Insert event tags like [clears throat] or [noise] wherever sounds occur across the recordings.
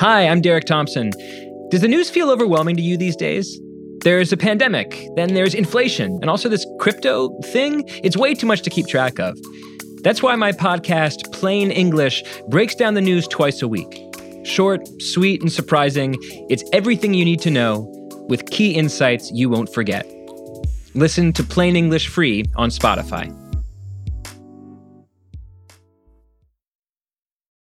Hi, I'm Derek Thompson. Does the news feel overwhelming to you these days? There's a pandemic, then there's inflation, and also this crypto thing. It's way too much to keep track of. That's why my podcast, Plain English, breaks down the news twice a week. Short, sweet, and surprising, it's everything you need to know with key insights you won't forget. Listen to Plain English free on Spotify.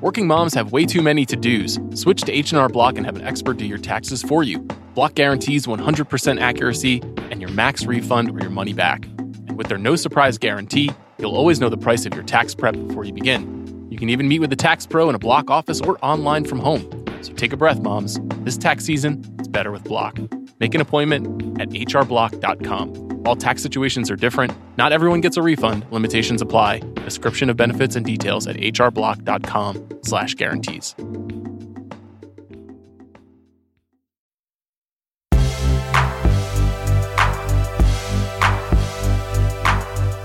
Working moms have way too many to-dos. Switch to H&R Block and have an expert do your taxes for you. Block guarantees 100% accuracy and your max refund or your money back. And with their no surprise guarantee, you'll always know the price of your tax prep before you begin. You can even meet with a tax pro in a Block office or online from home. So take a breath, moms. This tax season, it's better with Block. Make an appointment at hrblock.com. All tax situations are different. Not everyone gets a refund. Limitations apply. Description of benefits and details at hrblock.com slash guarantees.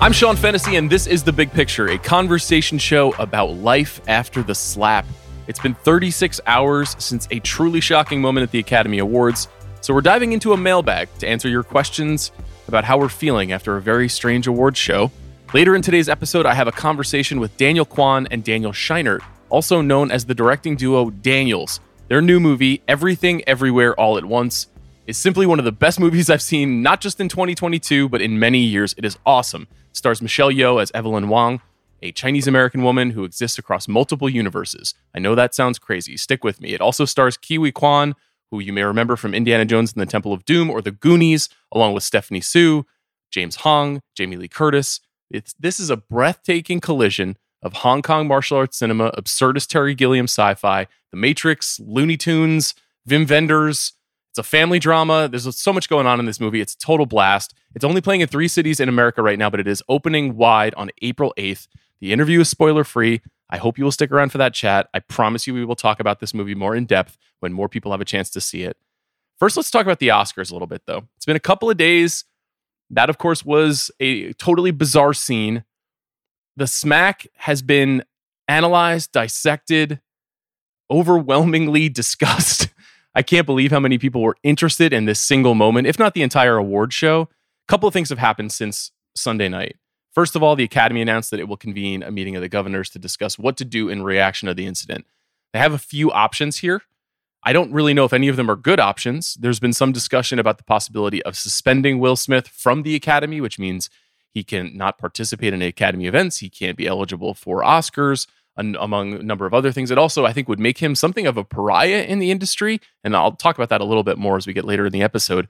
I'm Sean Fennessey, and this is The Big Picture, a conversation show about life after the slap. It's been 36 hours since a truly shocking moment at the Academy Awards, so we're diving into a mailbag to answer your questions about how we're feeling after a very strange awards show. Later in today's episode, I have a conversation with Daniel Kwan and Daniel Scheinert, also known as the directing duo Daniels. Their new movie, Everything Everywhere All at Once, is simply one of the best [laughs] movies I've seen, not just in 2022, but in many years. It is awesome. It stars Michelle Yeoh as Evelyn Wang, a Chinese American woman who exists across multiple universes. I know that sounds crazy. Stick with me. It also stars Ke Huy Quan, who you may remember from Indiana Jones and the Temple of Doom or The Goonies, along with Stephanie Hsu, James Hong, Jamie Lee Curtis. It's, this is a breathtaking collision of Hong Kong martial arts cinema, absurdist Terry Gilliam sci fi, The Matrix, Looney Tunes, Wim Wenders. it's a family drama. There's so much going on in this movie. It's a total blast. It's only playing in three cities in America right now, but it is opening wide on April 8th. The interview is spoiler free. I hope you will stick around for that chat. I promise you we will talk about this movie more in depth when more people have a chance to see it. First, let's talk about the Oscars a little bit, though. It's been a couple of days. That, of course, was a totally bizarre scene. The smack has been analyzed, dissected, overwhelmingly [laughs] discussed. I can't believe how many people were interested in this single moment, if not the entire award show. A couple of things have happened since Sunday night. First of all, the Academy announced that it will convene a meeting of the governors to discuss what to do in reaction to the incident. They have a few options here. I don't really know if any of them are good options. There's been some discussion about the possibility of suspending Will Smith from the Academy, which means he can not participate in Academy events. He can't be eligible for Oscars among a number of other things. It also, I think, would make him something of a pariah in the industry. And I'll talk about that a little bit more as we get later in the episode.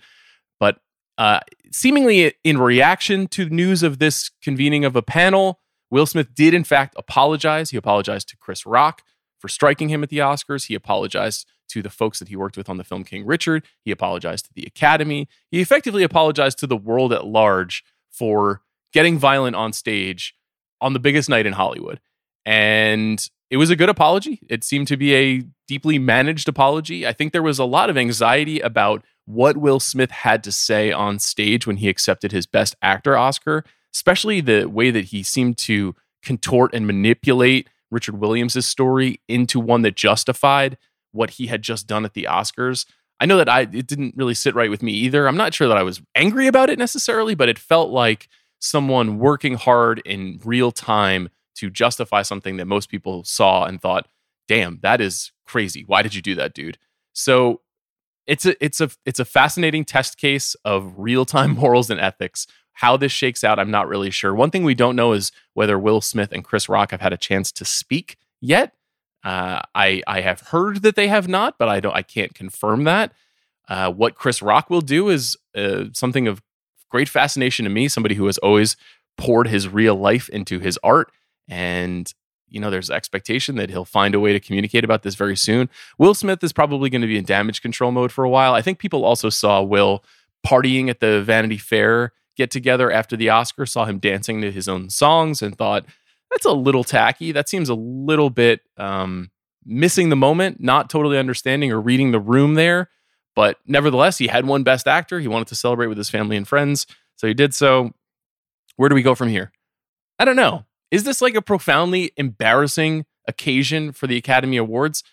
But uh, seemingly in reaction to news of this convening of a panel, Will Smith did, in fact, apologize. He apologized to Chris Rock for striking him at the Oscars. He apologized to the folks that he worked with on the film King Richard. He apologized to the Academy. He effectively apologized to the world at large for getting violent on stage on the biggest night in Hollywood. And it was a good apology. It seemed to be a deeply managed apology. I think there was a lot of anxiety about what Will Smith had to say on stage when he accepted his Best Actor Oscar, especially the way that he seemed to contort and manipulate Richard Williams' story into one that justified what he had just done at the Oscars. I know that I it didn't really sit right with me either. I'm not sure that I was angry about it necessarily, but it felt like someone working hard in real time to justify something that most people saw and thought, "Damn, that is crazy. Why did you do that, dude?" So it's a it's a it's a fascinating test case of real-time [laughs] morals and ethics. How this shakes out, I'm not really sure. One thing we don't know is whether Will Smith and Chris Rock have had a chance to speak yet. Uh, I I have heard that they have not, but I don't I can't confirm that. Uh, what Chris Rock will do is uh, something of great fascination to me. Somebody who has always poured his real life into his art and you know, there's expectation that he'll find a way to communicate about this very soon. Will Smith is probably going to be in damage control mode for a while. I think people also saw Will partying at the Vanity Fair get together after the Oscar, saw him dancing to his own songs, and thought, that's a little tacky. That seems a little bit um, missing the moment, not totally understanding or reading the room there. But nevertheless, he had won best actor. He wanted to celebrate with his family and friends. So he did so. Where do we go from here? I don't know. Is this like a profoundly embarrassing occasion for the Academy Awards?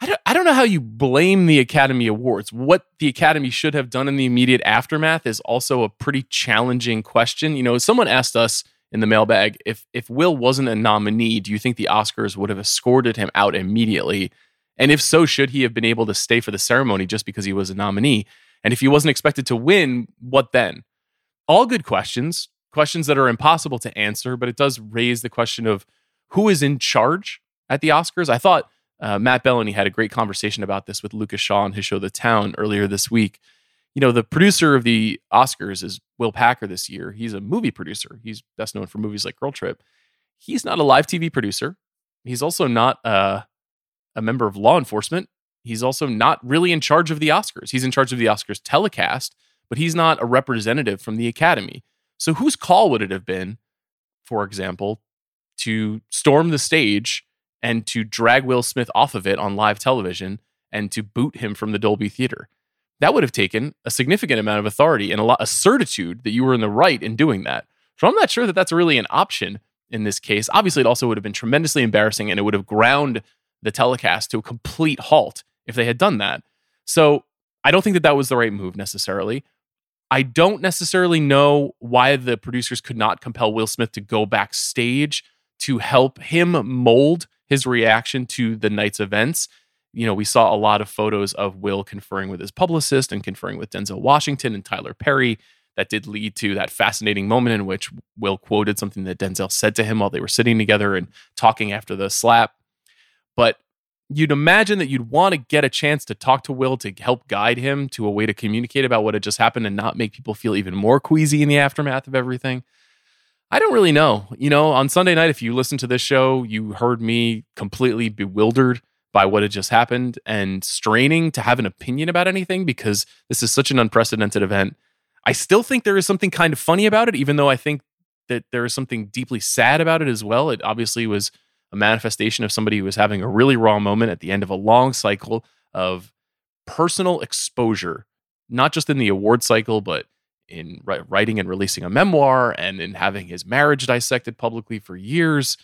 I don't, I don't know how you blame the Academy Awards. What the Academy should have done in the immediate aftermath is also a pretty challenging question. You know, someone asked us in the mailbag if if Will wasn't a nominee, do you think the Oscars would have escorted him out immediately? And if so, should he have been able to stay for the ceremony just because he was a nominee? And if he wasn't expected to win, what then? All good questions, questions that are impossible to answer, but it does raise the question of who is in charge at the Oscars. I thought uh, Matt Belloni had a great conversation about this with Lucas Shaw on his show The Town earlier this week. You know, the producer of the Oscars is Will Packer this year. He's a movie producer. He's best known for movies like Girl Trip. He's not a live TV producer. He's also not uh, a member of law enforcement. He's also not really in charge of the Oscars. He's in charge of the Oscars telecast, but he's not a representative from the Academy. So, whose call would it have been, for example, to storm the stage and to drag Will Smith off of it on live television and to boot him from the Dolby Theater? That would have taken a significant amount of authority and a lot of certitude that you were in the right in doing that. So, I'm not sure that that's really an option in this case. Obviously, it also would have been tremendously embarrassing and it would have ground the telecast to a complete halt if they had done that. So I don't think that that was the right move necessarily. I don't necessarily know why the producers could not compel Will Smith to go backstage to help him mold his reaction to the night's events. You know, we saw a lot of photos of Will conferring with his publicist and conferring with Denzel Washington and Tyler Perry. That did lead to that fascinating moment in which Will quoted something that Denzel said to him while they were sitting together and talking after the slap. But you'd imagine that you'd want to get a chance to talk to Will to help guide him to a way to communicate about what had just happened and not make people feel even more queasy in the aftermath of everything. I don't really know. You know, on Sunday night, if you listened to this show, you heard me completely bewildered by what had just happened and straining to have an opinion about anything because this is such an unprecedented event. I still think there is something kind of funny about it, even though I think that there is something deeply sad about it as well. It obviously was a manifestation of somebody who was having a really raw moment at the end of a long cycle of personal exposure, not just in the award cycle, but in writing and releasing a memoir and in having his marriage dissected publicly for years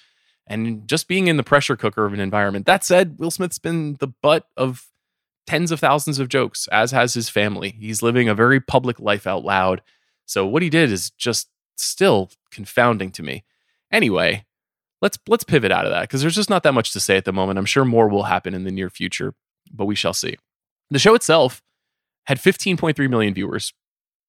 and just being in the pressure cooker of an environment. That said, Will Smith's been the butt of tens of thousands of jokes, as has his family. He's living a very public life out loud. So what he did is just still confounding to me. Anyway, let's let's pivot out of that because there's just not that much to say at the moment. I'm sure more will happen in the near future, but we shall see. The show itself had 15.3 million viewers.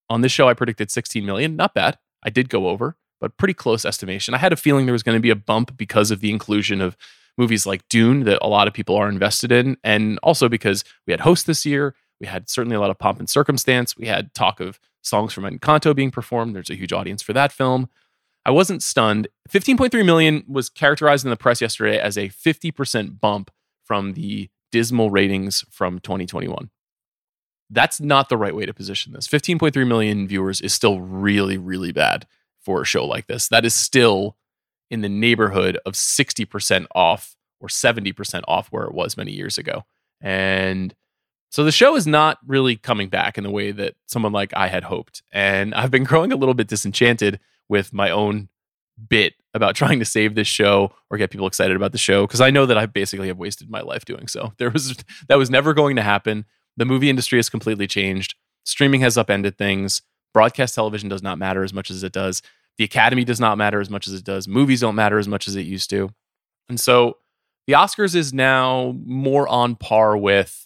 On this show, I predicted 16 million. Not bad. I did go over, but pretty close estimation. I had a feeling there was going to be a bump because of the inclusion of movies like Dune that a lot of people are invested in, and also because we had hosts this year. We had certainly a lot of pomp and circumstance. We had talk of songs from Encanto being performed. There's a huge audience for that film. I wasn't stunned. 15.3 million was characterized in the press yesterday as a 50% bump from the dismal ratings from 2021. That's not the right way to position this. 15.3 million viewers is still really, really bad for a show like this. That is still in the neighborhood of 60% off or 70% off where it was many years ago. And so the show is not really coming back in the way that someone like I had hoped. And I've been growing a little bit disenchanted with my own bit about [laughs] trying to save this show or get people excited about the show because I know that I basically have wasted my life doing so. [laughs] There was that was never going to happen. The movie industry has completely changed. Streaming has upended things. Broadcast television does not matter as much as it does. The Academy does not matter as much as it does. Movies don't matter as much as it used to. And so the Oscars is now more on par with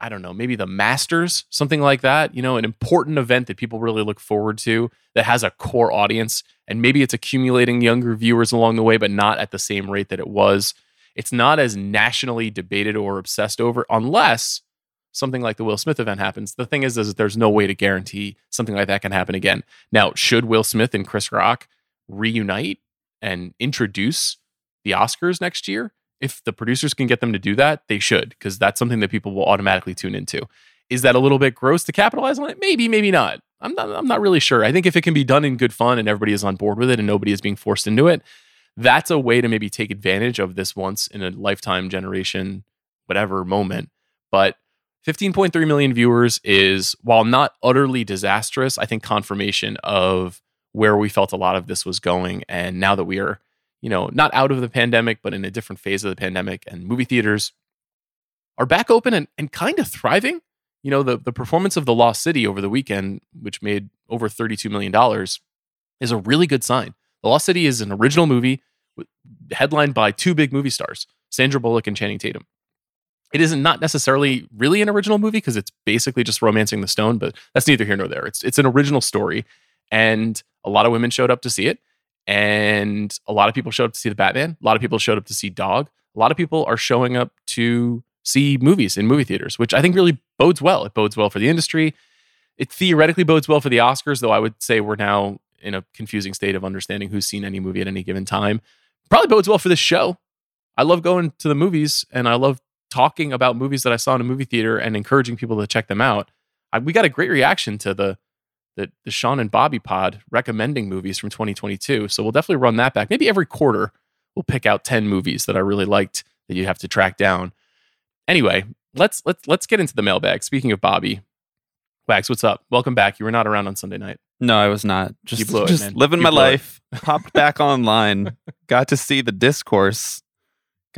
I don't know, maybe the Masters, something like that, you know, an important event that people really look forward to that has a core audience. And maybe it's accumulating younger viewers along the way, but not at the same rate that it was. It's not as nationally debated or obsessed over unless something like the Will Smith event happens. The thing is, is that there's no way to guarantee something like that can happen again. Now, should Will Smith and Chris Rock reunite and introduce the Oscars next year, if the producers can get them to do that, they should, because that's something that people will automatically tune into. Is that a little bit gross to capitalize on it? Maybe, maybe not. I'm not I'm not really sure. I think if it can be done in good fun and everybody is on board with it and nobody is being forced into it, that's a way to maybe take advantage of this once in a lifetime generation whatever moment. But 15.3 million viewers is while not utterly disastrous, I think confirmation of where we felt a lot of this was going and now that we are, you know, not out of the pandemic but in a different phase of the pandemic and movie theaters are back open and, and kind of thriving you know, the, the performance of The Lost City over the weekend, which made over $32 million, is a really good sign. The Lost City is an original movie headlined by two big movie stars, Sandra Bullock and Channing Tatum. It is not not necessarily really an original movie because it's basically just romancing the stone, but that's neither here nor there. It's it's an original story, and a lot of women showed up to see it, and a lot of people showed up to see the Batman. A lot of people showed up to see Dog. A lot of people are showing up to see movies in movie theaters, which I think really bodes well. It bodes well for the industry. It theoretically bodes well for the Oscars, though I would say we're now in a confusing state of understanding who's seen any movie at any given time. Probably bodes well for this show. I love going to the movies and I love talking about movies that I saw in a movie theater and encouraging people to check them out. I, we got a great reaction to the, the the Sean and Bobby pod recommending movies from 2022. So we'll definitely run that back. Maybe every quarter we'll pick out 10 movies that I really liked that you have to track down. Anyway, let's let's let's get into the mailbag. Speaking of Bobby, Wax, what's up? Welcome back. You were not around on Sunday night. No, I was not. Just, You blew it, just living You my life. Popped back [laughs] online. Got to see the discourse.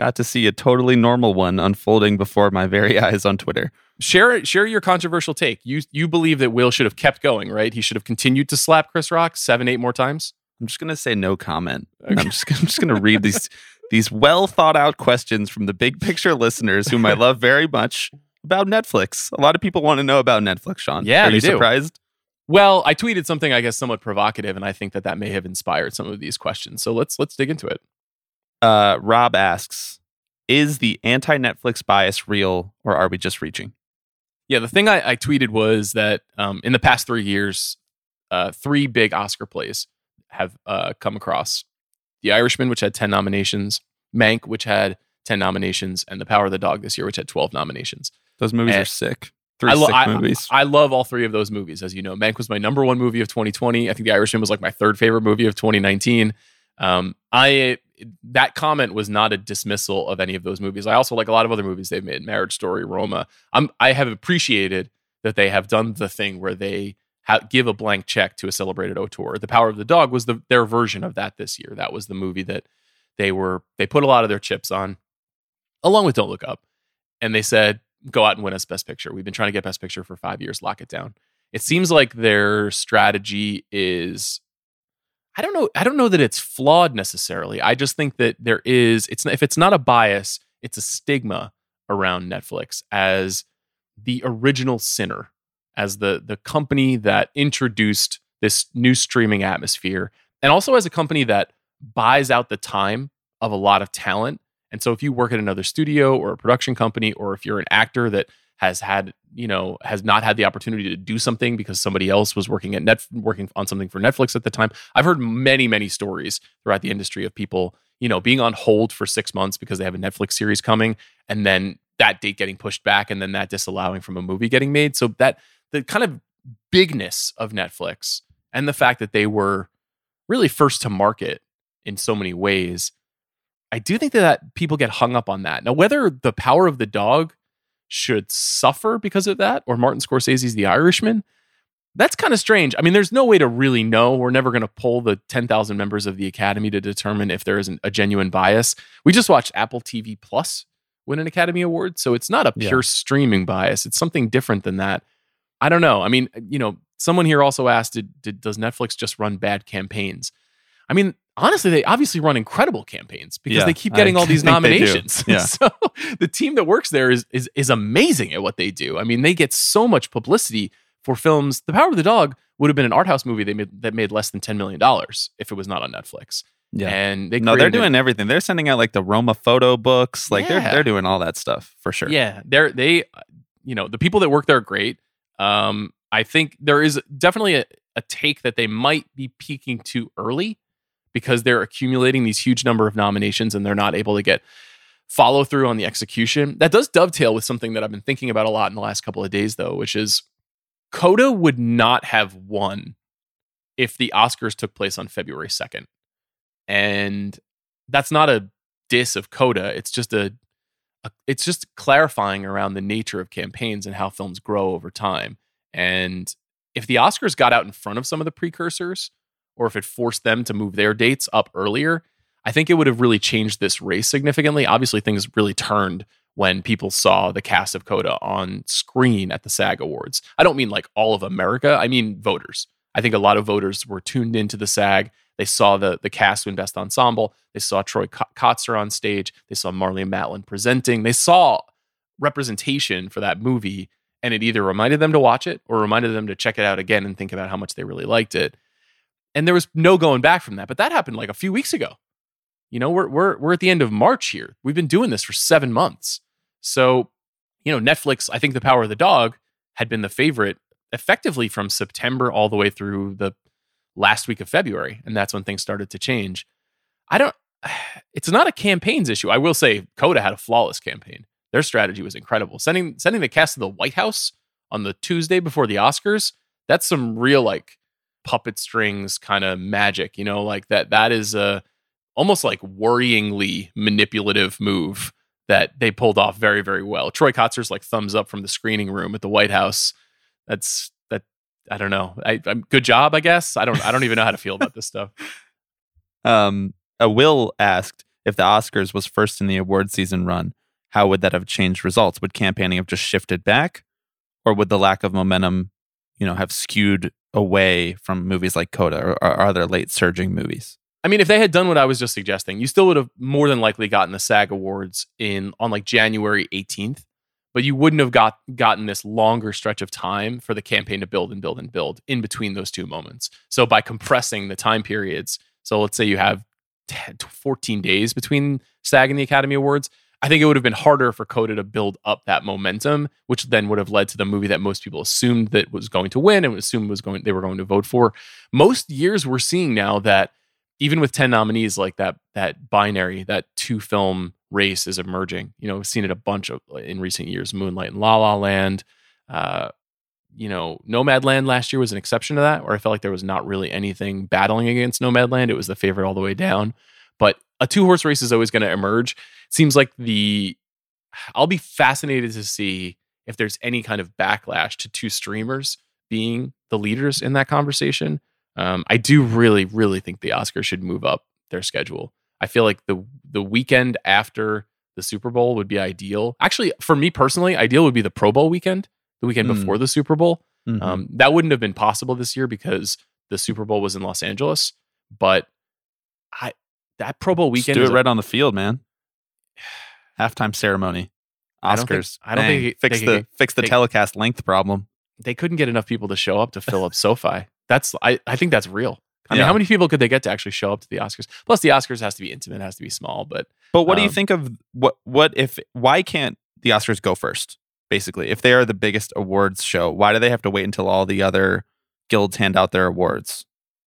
Got to see a totally normal one unfolding before my very [laughs] eyes on Twitter. Share share your controversial take. You you believe that Will should have kept going, right? He should have continued to slap Chris Rock seven, eight more times. I'm just gonna say no comment. I'm just I'm just gonna read these [laughs] these well thought out questions from the big picture listeners, whom I love very much, about Netflix. A lot of people want to know about Netflix. Sean, Yeah, are you do. surprised? Well, I tweeted something I guess somewhat provocative, and I think that that may have inspired some of these questions. So let's let's dig into it. Uh, Rob asks, "Is the anti Netflix bias real, or are we just reaching?" Yeah, the thing I, I tweeted was that um, in the past three years, uh, three big Oscar plays have uh, come across: The Irishman, which had ten nominations, Mank, which had ten nominations, and The Power of the Dog this year, which had twelve nominations. Those movies Eh, are sick. Three I, lo- sick I- movies. I love all three of those movies, as you know. Mank was my number one movie of 2020. I think The Irishman was like my third favorite movie of 2019. Um, I that comment was not a dismissal of any of those movies. I also like a lot of other movies they've made, Marriage Story, Roma. I'm I have appreciated that they have done the thing where they ha- give a blank check to a celebrated auteur. The Power of the Dog was the their version of that this year. That was the movie that they were they put a lot of their chips on, along with Don't Look Up, and they said go out and win us Best Picture. We've been trying to get Best Picture for five years. Lock it down. It seems like their strategy is. I don't know. I don't know that it's flawed necessarily. I just think that there is. It's if it's not a bias, it's a stigma around Netflix as the original sinner, as the the company that introduced this new streaming atmosphere, and also as a company that buys out the time of a lot of talent. And so if you work at another studio or a production company, or if you're an actor that has had, you know, has not had the opportunity to do something because somebody else was working at net working on something for Netflix at the time. I've heard many, many stories throughout the industry of people, you know, being on hold for six months because they have a Netflix series coming and then that date getting pushed back and then that disallowing from a movie getting made. So that the kind of bigness of Netflix and the fact that they were really first to market in so many ways. I do think that people get hung up on that. Now, whether the power of the dog should suffer because of that, or Martin Scorsese's The Irishman, that's kind of strange. I mean, there's no way to really know. We're never going to poll the 10,000 members of the Academy to determine if there isn't a genuine bias. We just watched Apple TV Plus win an Academy Award. So it's not a Yeah. pure streaming bias, it's something different than that. I don't know. I mean, you know, someone here also asked, did, did, does Netflix just run bad campaigns? I mean, honestly, they obviously run incredible campaigns because Yeah, they keep getting I all these [laughs] think they do. nominations. [laughs] Yeah. so the team that works there is, is is amazing at what they do. I mean, they get so much publicity for films. The Power of the Dog would have been an art house movie they made that made less than ten million dollars if it was not on Netflix. yeah. And they no, they're doing everything. They're sending out like the Roma photo books. Like Yeah. they're they're doing all that stuff for sure. Yeah, they're they, you know, the people that work there are great. Um, I think there is definitely a, a take that they might be peaking too early because they're accumulating these huge number of nominations and they're not able to get follow through on the execution. That does dovetail with something that I've been thinking about a lot in the last couple of days, though, which is Coda would not have won if the Oscars took place on February 2nd. And that's not a diss of Coda. It's just a, a, it's just clarifying around the nature of campaigns and how films grow over time. And if the Oscars got out in front of some of the precursors, or if it forced them to move their dates up earlier, I think it would have really changed this race significantly. Obviously, things really turned when people saw the cast of Coda on screen at the SAG Awards. I don't mean like all of America, I mean voters. I think a lot of voters were tuned into the SAG. They saw the the cast win Best Ensemble. They saw Troy Kotsur on stage. They saw Marlee Matlin presenting. They saw representation for that movie, and it either reminded them to watch it or reminded them to check it out again and think about how much they really liked it. And there was no going back from that. But that happened like a few weeks ago. You know, we're we're we're at the end of March here. We've been doing this for seven months. So, you know, Netflix, I think The Power of the Dog had been the favorite effectively from September all the way through the last week of February. And that's when things started to change. I don't, [sighs] it's not a campaigns issue. I will say Coda had a flawless campaign. Their strategy was incredible. Sending sending the cast to the White House on the Tuesday before the Oscars, that's some real like puppet strings kind of magic, you know, like that that is a almost like worryingly manipulative move that they pulled off very, very well. Troy Kotsur's like thumbs up from the screening room at the White House. That's that. I don't know. I, am good job, I guess. I don't. I don't even know how to feel about this stuff. [laughs] Um, a Will asked if the Oscars was first in the award season run, how would that have changed results? Would campaigning have just shifted back, or would the lack of momentum, you know, have skewed away from movies like Coda or, or other late surging movies? I mean, if they had done what I was just suggesting, you still would have more than likely gotten the SAG Awards in on like January 18th, but you wouldn't have got gotten this longer stretch of time for the campaign to build and build and build in between those two moments. So by compressing the time periods, so let's say you have 10, 14 days between SAG and the Academy Awards, I think it would have been harder for Coda to build up that momentum, which then would have led to the movie that most people assumed that was going to win and assumed was going they were going to vote for. Most years we're seeing now that even with 10 nominees like that that binary that two film race is emerging. You know we've seen it a bunch of in recent years moonlight and la la land. Uh, you know nomadland last year was an exception to that where i felt like there was not really anything battling against nomadland. It was the favorite all the way down. But a two horse race is always going to emerge seems like the i'll be fascinated to see if there's any kind of backlash to two streamers being the leaders in that conversation um, I do really, really think the Oscars should move up their schedule. I feel like the the weekend after the Super Bowl would be ideal. Actually, for me personally, ideal would be the Pro Bowl weekend, the weekend mm. before the Super Bowl. Mm-hmm. Um, that wouldn't have been possible this year because the Super Bowl was in Los Angeles. But I that Pro Bowl weekend Just do it right a, on the field, man. Halftime ceremony, Oscars. I don't think, I don't think fix the fix the they, telecast length problem. They couldn't get enough people to show up to fill up [laughs] SoFi. That's I, I think that's real. I mean, how many people could they get to actually show up to the Oscars? Plus, the Oscars has to be intimate, has to be small. But but what um, do you um, think of what what if why can't the Oscars go first? Basically, if they are the biggest awards show, why do they have to wait until all the other guilds hand out their awards?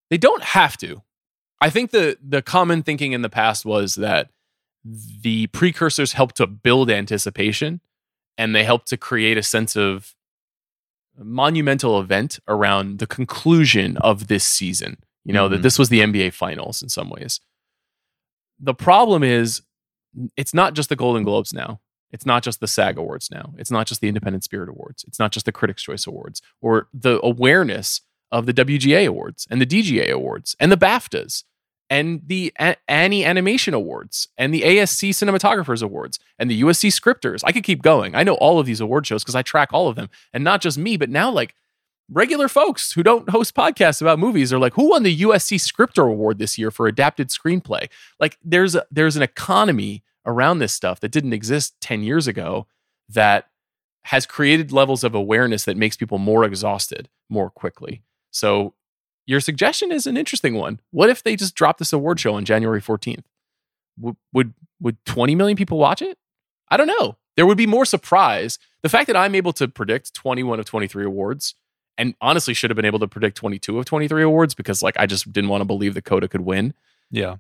They don't have to. I think the the common thinking in the past was that the precursors helped to build anticipation and they helped to create a sense of monumental event around the conclusion of this season. You know, mm-hmm. that this was the NBA finals in some ways. The problem is it's not just the Golden Globes now. It's not just the SAG Awards now. It's not just the Independent Spirit Awards. It's not just the Critics' Choice Awards or the awareness of the WGA Awards and the DGA Awards and the BAFTAs and the A- Annie Animation Awards and the ASC Cinematographers Awards and the USC Scripters. I could keep going. I know all of these award shows because I track all of them. And not just me, but now like regular folks who don't host podcasts about movies are like, who won the USC Scripter Award this year for adapted screenplay? Like there's a, there's an economy around this stuff that didn't exist 10 years ago that has created levels of awareness that makes people more exhausted more quickly. So your suggestion is an interesting one. What if they just drop this award show on January 14th? W- would would 20 million people watch it? I don't know. There would be more surprise. The fact that I'm able to predict 21 of 23 awards and honestly should have been able to predict 22 of 23 awards because like I just didn't want to believe that Coda could win. Yeah.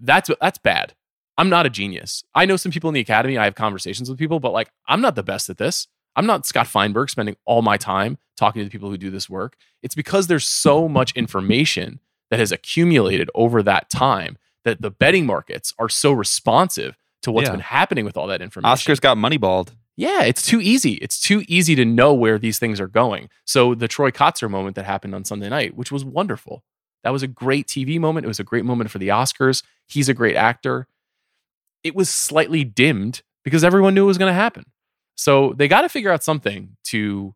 That's that's bad. I'm not a genius. I know some people in the academy. I have conversations with people, but like I'm not the best at this. I'm not Scott Feinberg spending all my time talking to the people who do this work. It's because there's so much information that has accumulated over that time that the betting markets are so responsive to what's Yeah. been happening with all that information. Oscars got moneyballed. Yeah, it's too easy. It's too easy to know where these things are going. So the Troy Kotsur moment that happened on Sunday night, which was wonderful. That was a great TV moment. It was a great moment for the Oscars. He's a great actor. It was slightly dimmed because everyone knew it was going to happen. So they got to figure out something to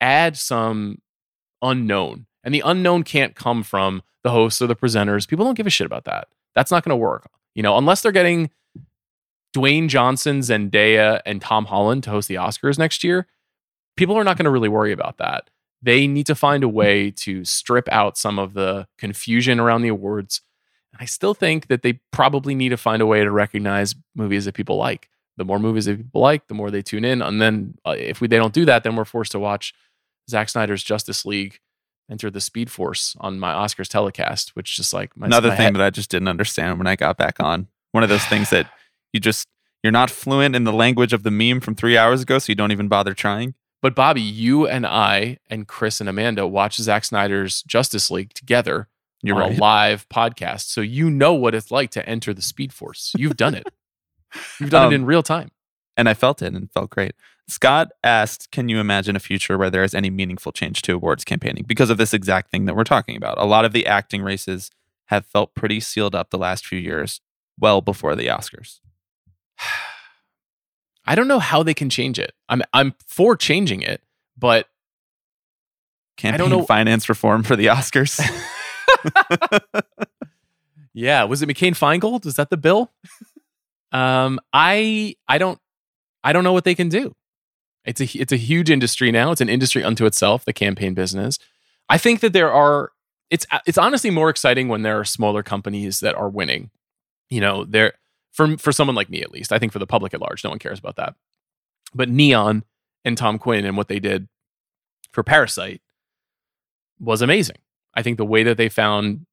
add some unknown. And the unknown can't come from the hosts or the presenters. People don't give a shit about that. That's not going to work. You know, unless they're getting Dwayne Johnson, Zendaya, and Tom Holland to host the Oscars next year, people are not going to really worry about that. They need to find a way to strip out some of the confusion around the awards. And I still think that they probably need to find a way to recognize movies that people like. The more movies that people like, the more they tune in. And then uh, if we, they don't do that, then we're forced to watch Zack Snyder's Justice League enter the Speed Force on my Oscars telecast, which is just like my, Another my thing head- that I just didn't understand when I got back on. One of those things that [sighs] you just you're not fluent in the language of the meme from three hours ago, so you don't even bother trying. But Bobby, you and I and Chris and Amanda watch Zack Snyder's Justice League together You're on right. a live podcast. So you know what it's like to enter the Speed Force. You've done it. [laughs] You've done Um, it in real time. and I felt it and it felt great. Scott asked, "Can you imagine a future where there is any meaningful change to awards campaigning because of this exact thing that we're talking about? A lot of the acting races have felt pretty sealed up the last few years, well before the Oscars. [sighs] I don't know how they can change it. I'm I'm for changing it, but Campaign finance reform for the Oscars. [laughs] yeah, was it McCain Feingold? Was that the bill? [laughs] um, I I don't I don't know what they can do. It's a it's a huge industry now. It's an industry unto itself, the campaign business. I think that there are it's it's honestly more exciting when there are smaller companies that are winning. You know, there for for someone like me at least. I think for the public at large, no one cares about that. But Neon and Tom Quinn and what they did for Parasite was amazing. I think the way that they found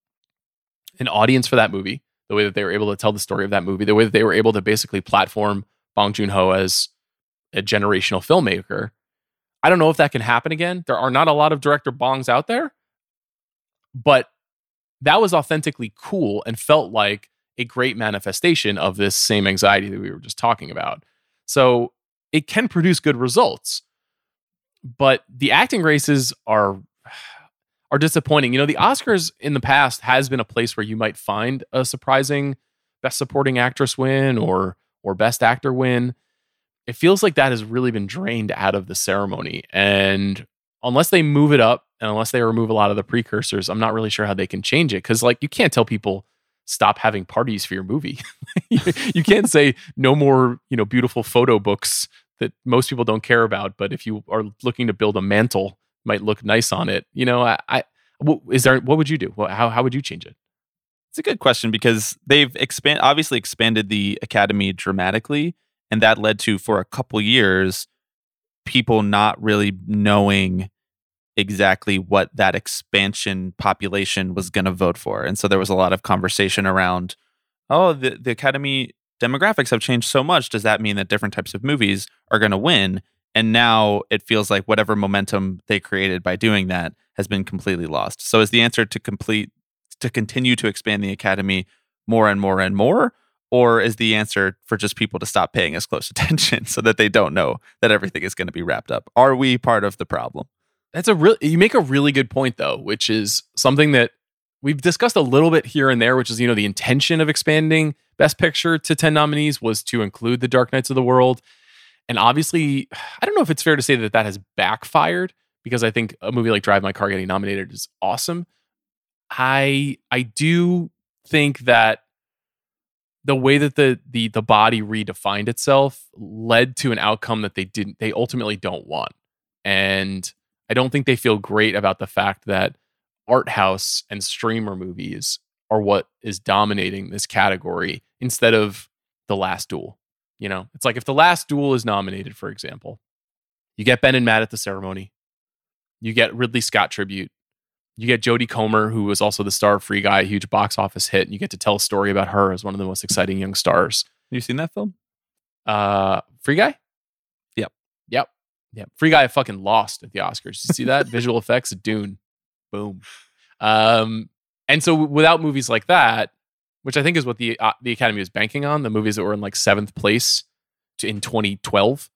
an audience for that movie, the way that they were able to tell the story of that movie, the way that they were able to basically platform Bong Joon Ho as a generational filmmaker. I don't know if that can happen again. There are not a lot of director Bongs out there, but that was authentically cool and felt like a great manifestation of this same anxiety that we were just talking about. So it can produce good results, but the acting races are are disappointing. You know, the Oscars in the past has been a place where you might find a surprising best supporting actress win or or best actor win. It feels like that has really been drained out of the ceremony and unless they move it up and unless they remove a lot of the precursors, I'm not really sure how they can change it cuz like you can't tell people stop having parties for your movie. [laughs] you can't say no more, you know, beautiful photo books that most people don't care about, but if you are looking to build a mantle might look nice on it. You know, I, is there what would you do? How how would you change it? It's a good question because they've expand obviously expanded the academy dramatically, and that led to for a couple years people not really knowing exactly what that expansion population was going to vote for, and so there was a lot of conversation around, oh, the the academy demographics have changed so much. Does that mean that different types of movies are going to win? And now it feels like whatever momentum they created by doing that has been completely lost. So is the answer to complete to continue to expand the academy more and more and more? Or is the answer for just people to stop paying as close [laughs] attention so that they don't know that everything is going to be wrapped up? Are we part of the problem? That's a real you make a really good point though, which is something that we've discussed a little bit here and there, which is you know the intention of expanding Best Picture to ten nominees was to include The Dark Knights of the World, and obviously, [sighs] I don't know if it's fair to say that that has backfired because I think a movie like Drive My Car getting nominated is awesome. I I do think that the way that the the the body redefined itself led to an outcome that they didn't they ultimately don't want. And I don't think they feel great about the fact that art house and streamer movies are what is dominating this category instead of The Last Duel. You know, it's like if The Last Duel is nominated, for example, you get Ben and Matt at the ceremony, you get Ridley Scott tribute, you get Jodie Comer, who was also the star of Free Guy, a huge box office hit, and you get to tell a story about her as one of the most exciting young stars. Have you seen that film? Uh, Free Guy. Yep. Yep. Yep. Free Guy fucking lost at the Oscars. You see that [laughs] visual effects? Of Dune. Boom. Um, and so without movies like that, which I think is what the uh, the Academy was banking on, the movies that were in like seventh place to, in 2012,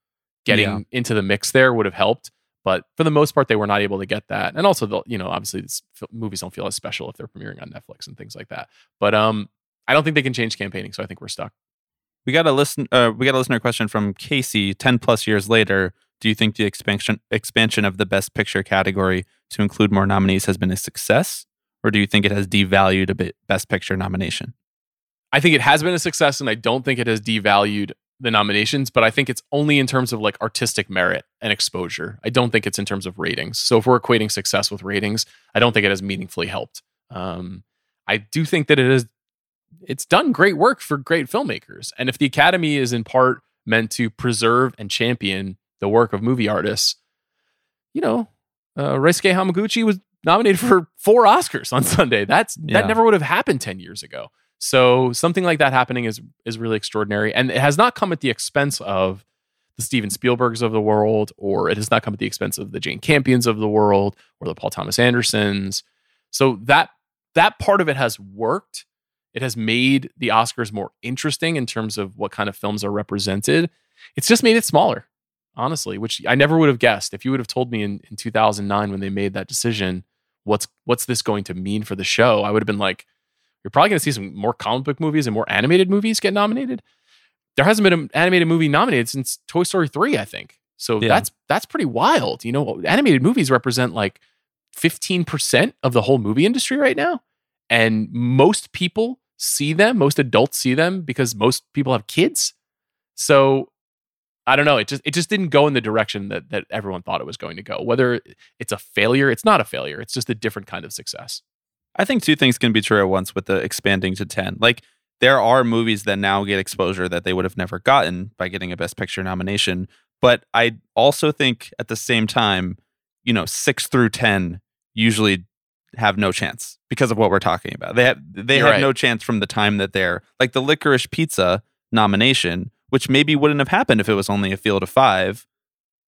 getting Yeah. into the mix there would have helped. But for the most part, they were not able to get that. And also, the you know, obviously, this, f- movies don't feel as special if they're premiering on Netflix and things like that. But um, I don't think they can change campaigning, so I think we're stuck. We got a listen. Uh, we got a listener question from Casey. Ten plus years later, do you think the expansion expansion of the Best Picture category to include more nominees has been a success, or do you think it has devalued a bit Best Picture nomination? I think it has been a success, and I don't think it has devalued the nominations, but I think it's only in terms of like artistic merit and exposure. I don't think it's in terms of ratings. So if we're equating success with ratings, I don't think it has meaningfully helped. Um, I do think that it is it's done great work for great filmmakers. And if the Academy is in part meant to preserve and champion the work of movie artists, you know, uh, Ryusuke Hamaguchi was nominated for four Oscars on [laughs] Sunday. That's Yeah. that never would have happened 10 years ago. So something like that happening is is really extraordinary. And it has not come at the expense of the Steven Spielbergs of the world, or it has not come at the expense of the Jane Campions of the world, or the Paul Thomas Andersons. So that that part of it has worked. It has made the Oscars more interesting in terms of what kind of films are represented. It's just made it smaller, honestly, which I never would have guessed. If you would have told me in, in 2009 when they made that decision, what's what's this going to mean for the show? I would have been like, you're probably going to see some more comic book movies and more animated movies get nominated. There hasn't been an animated movie nominated since Toy Story 3, I think. So Yeah. that's that's pretty wild. You know, animated movies represent like 15% of the whole movie industry right now. And most people see them, most adults see them because most people have kids. So I don't know. It just it just didn't go in the direction that that everyone thought it was going to go. Whether it's a failure, it's not a failure. It's just a different kind of success. I think two things can be true at once with the expanding to 10. Like, there are movies that now get exposure that they would have never gotten by getting a Best Picture nomination. But I also think at the same time, you know, six through 10 usually have no chance because of what we're talking about. They have, they You're have right. no chance from the time that they're like the licorice pizza nomination, which maybe wouldn't have happened if it was only a field of five.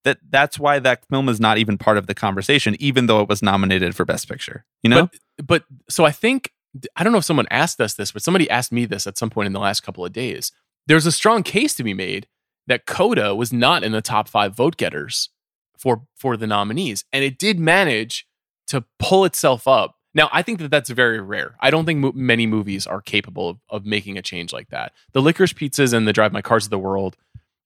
That that's why that film is not even part of the conversation, even though it was nominated for Best Picture. You know? But but so I think I don't know if someone asked us this, but somebody asked me this at some point in the last couple of days. There's a strong case to be made that Coda was not in the top five vote getters for for the nominees, and it did manage to pull itself up. Now, I think that that's very rare. I don't think mo- many movies are capable of, of making a change like that. The Licorice Pizzas and the Drive My Cars of the World,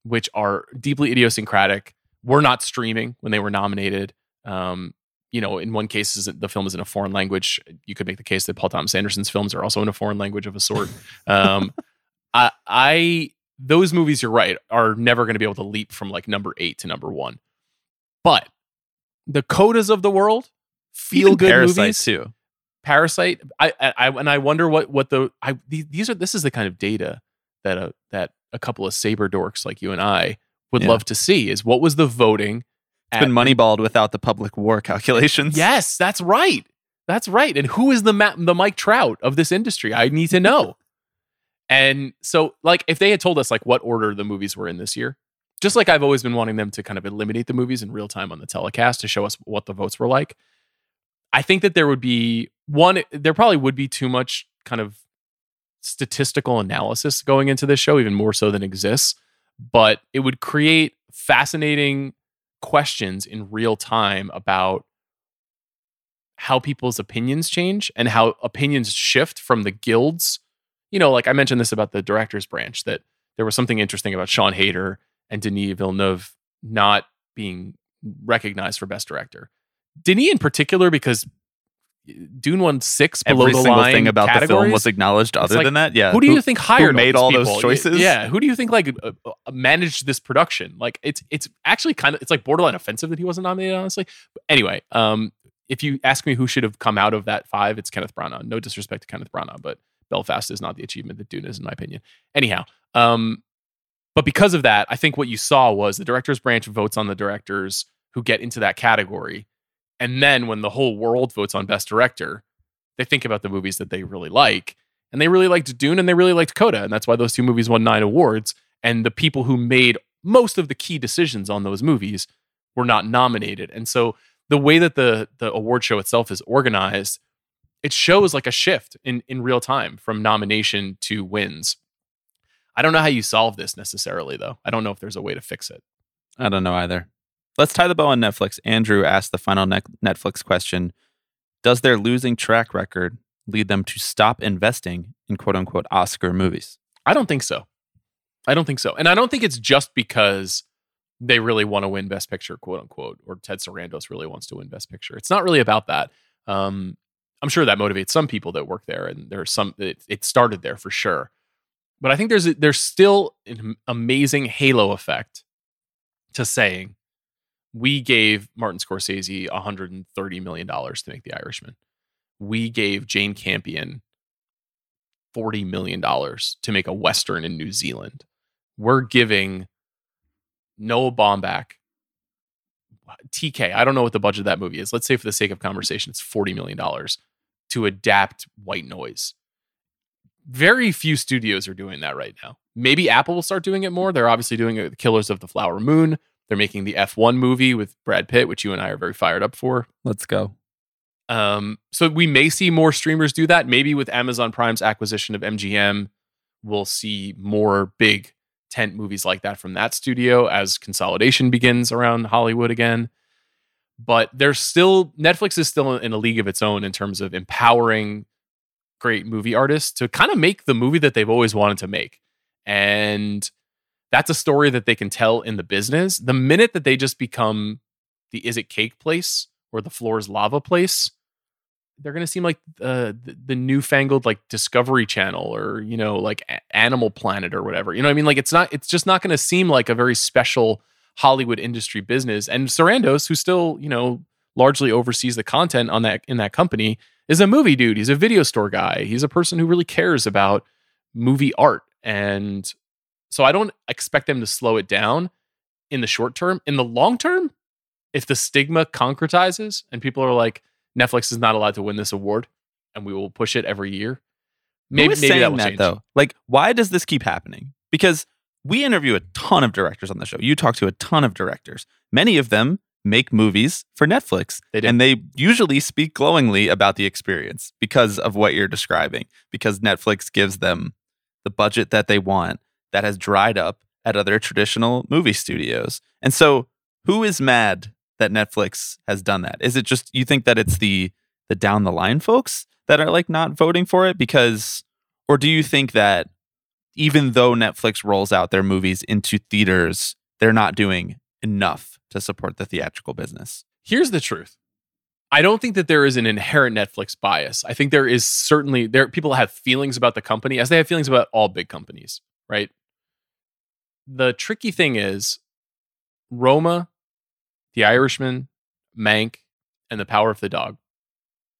which are deeply idiosyncratic, were not streaming when they were nominated. Um, you know, in one case, the film is in a foreign language. You could make the case that Paul Thomas Anderson's films are also in a foreign language of a sort. Um, [laughs] I, I, those movies, you're right, are never going to be able to leap from like number eight to number one. But the codas of the world, feel Even good Parasite movies, too. Parasite. I, I, and I wonder what, what the, I, these these are, this is the kind of data that a, that a couple of saber dorks like you and I would Yeah. love to see. Is what was the voting? It's been moneyballed without the public war calculations. Yes, that's right. That's right. And who is the Ma- the Mike Trout of this industry? I need to know. and so, like, if they had told us like what order the movies were in this year, just like I've always been wanting them to kind of eliminate the movies in real time on the telecast to show us what the votes were like, I think that there would be one. There probably would be too much kind of statistical analysis going into this show, even more so than exists. But it would create fascinating questions in real time about how people's opinions change and how opinions shift from the guilds. You know, like I mentioned this about the director's branch, that there was something interesting about Sian Heder and Denis Villeneuve not being recognized for Best Director. Denis in particular, because Dune won six below Every the single line thing about the film was acknowledged. Other like, than that, yeah. Who do you think hired all made these all those choices? Yeah, who do you think like uh, uh, managed this production? Like it's it's actually kind of it's like borderline offensive that he wasn't nominated. Honestly, but anyway, um, if you ask me who should have come out of that five, it's Kenneth Branagh. No disrespect to Kenneth Branagh, but Belfast is not the achievement that Dune is, in my opinion. Anyhow, um, but because of that, I think what you saw was the director's branch votes on the directors who get into that category, And then when the whole world votes on best director, they think about the movies that they really like. And they really liked Dune and they really liked Coda. And that's why those two movies won nine awards. And the people who made most of the key decisions on those movies were not nominated. And so the way that the the award show itself is organized, it shows like a shift in in real time from nomination to wins. I don't know how you solve this necessarily though. I don't know if there's a way to fix it. I don't know either. Let's tie the bow on Netflix. Andrew asked the final ne- Netflix question Does their losing track record lead them to stop investing in quote unquote Oscar movies? I don't think so. I don't think so. And I don't think it's just because they really want to win Best Picture, quote unquote, or Ted Sarandos really wants to win Best Picture. It's not really about that. Um, I'm sure that motivates some people that work there, and there's some. It, it started there for sure, but I think there's there's still an amazing halo effect to saying we gave Martin Scorsese 130 million dollars to make The Irishman. We gave Jane Campion 40 million dollars to make a western in New Zealand. We're giving Noah Baumbach, TK. I don't know what the budget of that movie is. Let's say for the sake of conversation, it's forty million dollars to adapt White Noise. Very few studios are doing that right now. Maybe Apple will start doing it more. They're obviously doing it. The Killers of the Flower Moon. They're making the F1 movie with Brad Pitt, which you and I are very fired up for. Let's go. Um, so we may see more streamers do that. Maybe with Amazon Prime's acquisition of MGM, we'll see more big tent movies like that from that studio as consolidation begins around Hollywood again. But there's still Netflix is still in a league of its own in terms of empowering great movie artists to kind of make the movie that they've always wanted to make. And that's a story that they can tell in the business. The minute that they just become the is it cake place or the floor is lava place, they're going to seem like uh, the, the newfangled like Discovery Channel or you know like Animal Planet or whatever. You know, what I mean, like it's not. It's just not going to seem like a very special Hollywood industry business. And Sarandos, who still you know largely oversees the content on that in that company, is a movie dude. He's a video store guy. He's a person who really cares about movie art. And so I don't expect them to slow it down in the short term. In the long term, if the stigma concretizes and people are like, Netflix is not allowed to win this award, and we will push it every year. Maybe, maybe saying that, will that change. though. Like, why does this keep happening? Because we interview a ton of directors on the show. You talk to a ton of directors. Many of them make movies for Netflix. They and they usually speak glowingly about the experience because of what you're describing, because Netflix gives them the budget that they want that has dried up at other traditional movie studios. And so, who is mad that Netflix has done that? Is it just you think that it's the the down the line folks that are like not voting for it because or do you think that even though Netflix rolls out their movies into theaters, they're not doing enough to support the theatrical business? Here's the truth. I don't think that there is an inherent Netflix bias. I think there is certainly there people have feelings about the company as they have feelings about all big companies, right? The tricky thing is Roma the Irishman, Mank, and The Power of the Dog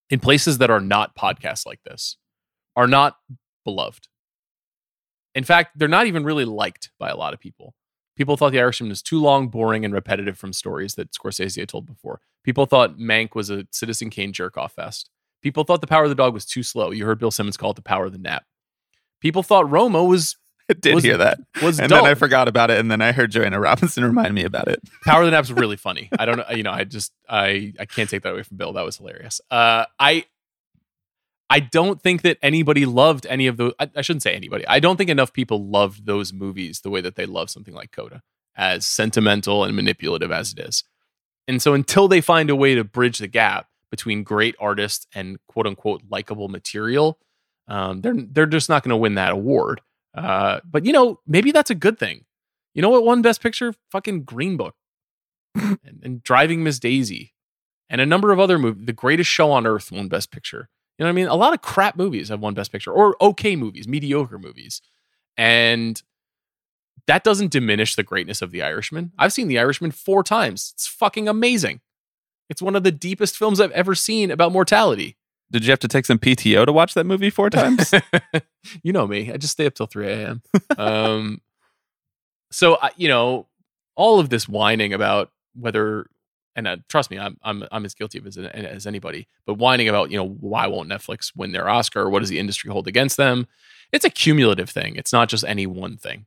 in places that are not podcasts like this are not beloved. In fact, they're not even really liked by a lot of people. People thought The Irishman was too long, boring, and repetitive from stories that Scorsese had told before. People thought Mank was a Citizen Kane jerk off fest. People thought The Power of the Dog was too slow. You heard Bill Simmons call it The Power of the Nap. People thought Roma was I [laughs] did was, hear that. Was and dull. then I forgot about it, and then I heard Joanna Robinson [laughs] remind me about it. Power of the Nap's really funny. I don't know, you know, I just I I can't take that away from Bill. That was hilarious. Uh, I I don't think that anybody loved any of those. I, I shouldn't say anybody. I don't think enough people loved those movies the way that they love something like Coda, as sentimental and manipulative as it is. And so until they find a way to bridge the gap between great artists and quote unquote likable material, um, they're they're just not going to win that award. Uh, but you know, maybe that's a good thing. You know what won Best Picture? Fucking Green Book [laughs] and, and, Driving Miss Daisy and a number of other movies. The Greatest Show on Earth won Best Picture. You know what I mean? A lot of crap movies have won Best Picture or okay movies, mediocre movies. And that doesn't diminish the greatness of The Irishman. I've seen The Irishman four times. It's fucking amazing. It's one of the deepest films I've ever seen about mortality. Did you have to take some PTO to watch that movie four times? [laughs] you know me. I just stay up till 3 a.m. um, so, you know, all of this whining about whether and uh, trust me, I'm I'm I'm as guilty of as, as anybody. But whining about you know why won't Netflix win their Oscar? What does the industry hold against them? It's a cumulative thing. It's not just any one thing.